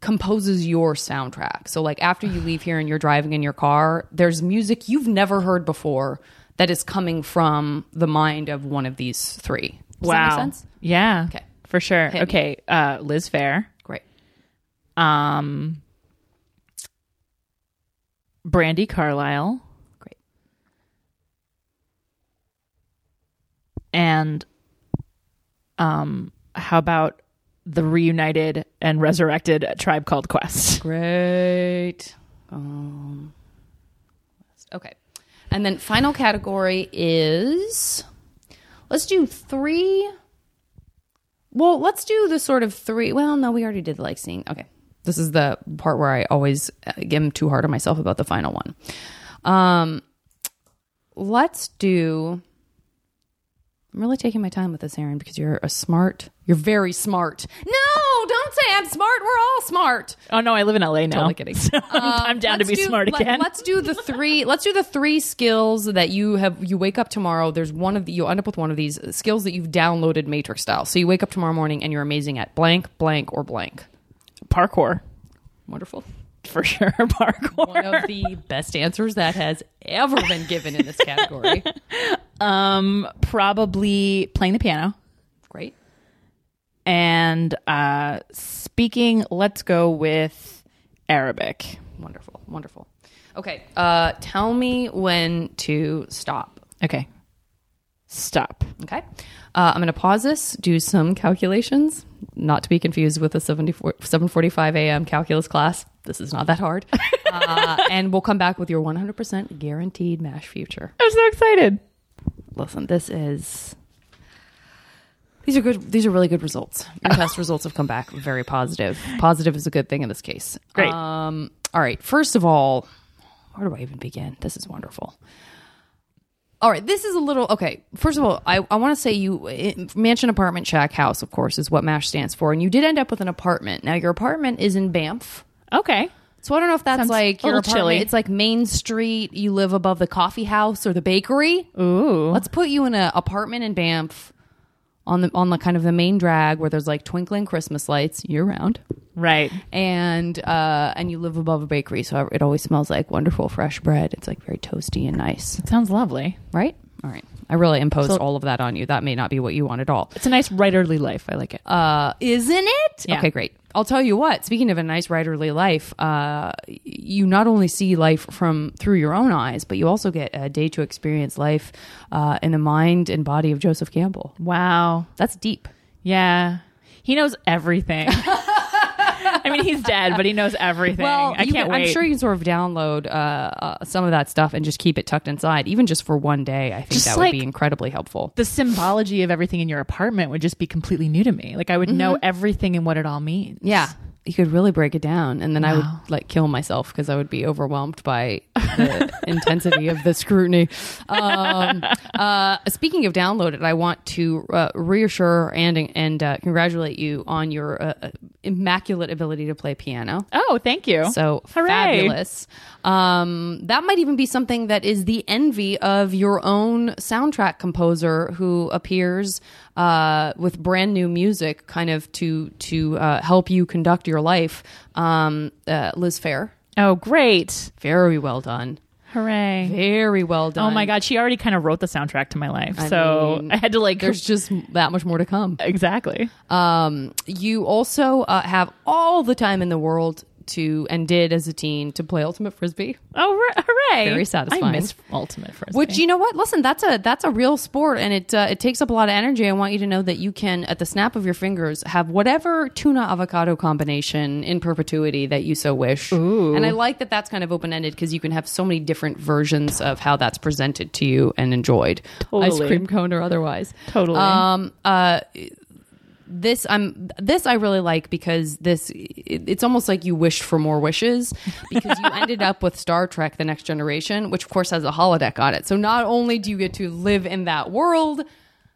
composes your soundtrack. So like after you leave here and you're driving in your car, there's music you've never heard before that is coming from the mind of one of these three. Does wow that make sense? yeah Okay. for sure Hit okay uh Liz Phair Great. um Brandi Carlile Great. And um how about the reunited and resurrected tribe called quest Great. Um, okay. And then final category is let's do three. Well, let's do the sort of three. Well, no, we already did the like seeing. Okay. This is the part where I always uh, am too hard on myself about the final one. Um, let's do. I'm really taking my time with this, Erin, because you're a smart. You're very smart. No, don't say I'm smart. We're all smart. oh no i live in la now Totally kidding. So I'm, uh, I'm down to be do- smart let- again Let's do the three. Let's do the three skills that you have. You wake up tomorrow. There's one of the. You end up with one of these skills that you've downloaded Matrix style. So you wake up tomorrow morning and you're amazing at blank, blank, or blank. parkour Wonderful. For sure parkour One of the best answers that has ever been given in this category. um probably playing the piano Great. and uh speaking let's go with arabic Wonderful. Wonderful. Okay. Uh, tell me when to stop. okay stop Okay. Uh, I'm going to pause this, do some calculations, not to be confused with the 74 7:45 a.m. calculus class. This is not that hard. uh, and we'll come back with your 100% guaranteed MASH future. i'm so excited Listen, this is these are good. These are really good results. Your test results have come back very positive. Positive is a good thing in this case. Great. Um, all right. First of all, where do I even begin? This is wonderful. all right, this is a little okay. First of all, I, I want to say you it, mansion, apartment, shack, house, of course, is what MASH stands for, and you did end up with an apartment. Now your apartment is in Banff, Okay. so I don't know if that's Sounds like your apartment. chilly. It's like Main Street. You live above the coffee house or the bakery. Ooh. Let's put you in an apartment in Banff on the on the kind of the main drag where there's like twinkling Christmas lights year round, Right. and uh, and you live above a bakery, so it always smells like wonderful fresh bread. It's like very toasty and nice, It Sounds lovely. right? All right. I really imposed So- all of that on you. That may not be what you want at all. It's a nice writerly life. I like it. Uh, isn't it? Yeah. Okay, great. I'll tell you what. Speaking of a nice writerly life, uh, you not only see life from through your own eyes, but you also get a day to experience life uh, in the mind and body of Joseph Campbell. wow. That's deep. Yeah. He knows everything. I mean, he's dead, but he knows everything. Well, I can't can, wait. I'm sure you can sort of download uh, uh, some of that stuff and just keep it tucked inside, even just for one day. I think Just that like- would be incredibly helpful. the symbology of everything in your apartment would just be completely new to me. Like I would know everything and what it all means. Yeah. You could really break it down, and then I would like kill myself because I would be overwhelmed by the intensity of the scrutiny. Um, uh, speaking of downloaded, I want to uh, reassure and and uh, congratulate you on your uh, uh, immaculate ability to play piano. Oh, thank you. So Hooray. fabulous. Um, that might even be something that is the envy of your own soundtrack composer who appears uh, with brand new music, kind of to to uh, help you conduct your life. Um, uh, Liz Phair, Oh, great. very well done, Hooray. very well done. Oh my God. She already kind of wrote the soundtrack to my life. I so mean, I had to like. There's just that much more to come. exactly. Um, you also uh, have all the time in the world to, and did as a teen, to play ultimate frisbee. Oh, hooray. Very satisfying. I miss Ultimate Frisbee. Which you know what? Listen, that's a that's a real sport, and it uh, it takes up a lot of energy. I want you to know that you can, at the snap of your fingers, have whatever tuna avocado combination in perpetuity that you so wish. Ooh. And I like that that's kind of open ended because you can have so many different versions of how that's presented to you and enjoyed, ice cream cone or otherwise. Totally. Um. Uh. This I'm this I really like because this it, it's almost like you wished for more wishes because you ended up with Star Trek: The Next Generation, which of course has a holodeck on it. So not only do you get to live in that world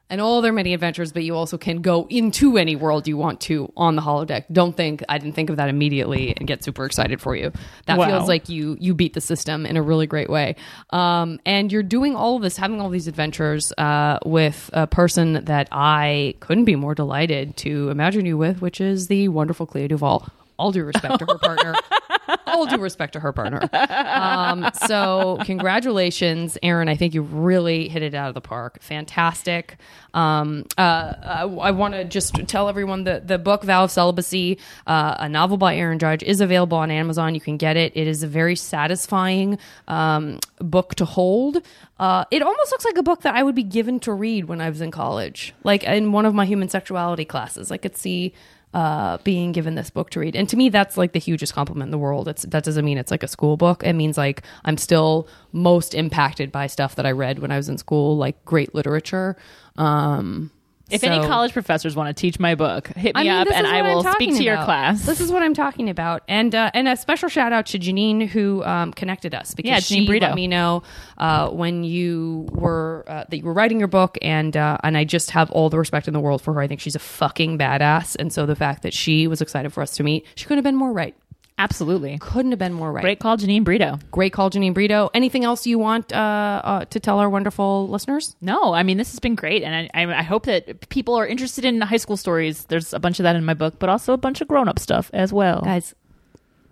and all their many adventures, but you also can go into any world you want to on the holodeck. Don't think I didn't think of that immediately and get super excited for you. That Wow. feels like you you beat the system in a really great way. Um, and you're doing all of this, having all these adventures uh, with a person that I couldn't be more delighted to imagine you with, which is the wonderful Clea DuVall. All due respect to her partner. All due respect to her partner. Um, so, congratulations, Erin. I think you really hit it out of the park. Fantastic. Um, uh, I, I want to just tell everyone that the book Vow of Celibacy, uh, a novel by Erin Judge, is available on Amazon. You can get it. It is a very satisfying um, book to hold. Uh, it almost looks like a book that I would be given to read when I was in college, like in one of my human sexuality classes. I could see uh, being given this book to read. And to me, that's like the hugest compliment in the world. It's that doesn't mean it's like a school book. It means like I'm still most impacted by stuff that I read when I was in school, like great literature. Um, if so- any college professors want to teach my book, hit me I mean, up and I will speak to your class. This is what I'm talking about, and uh, and a special shout out to Janine who um, connected us because Yeah, she Brito. let me know uh, when you were uh, that you were writing your book, and uh, and I just have all the respect in the world for her. I think she's a fucking badass, and so the fact that she was excited for us to meet, she couldn't have been more right. Absolutely. Couldn't have been more right. Great call, Janine Brito. Great call, Janine Brito. Anything else you want uh, uh, to tell our wonderful listeners? No, I mean this has been great, and I, I, I hope that people are interested in high school stories. There's a bunch of that in my book, but also a bunch of grown up stuff as well. guys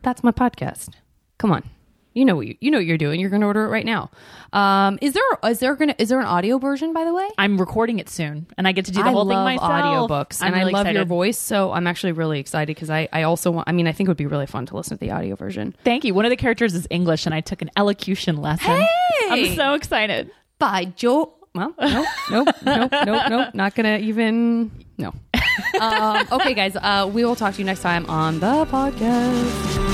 that's my podcast come on you know what you, you know what you're doing you're going to order it right now um is there is there gonna is there an audio version by the way I'm recording it soon, and I get to do the I whole thing myself. audiobooks I'm and really I love your voice, so I'm actually really excited because I, I also want. I mean, I think it would be really fun to listen to the audio version. Thank you. One of the characters is English, and I took an elocution lesson. Hey! I'm so excited. By Joe. Well, nope, nope, nope, nope, nope. Not gonna even. No. um, okay, guys. Uh, we will talk to you next time on the podcast.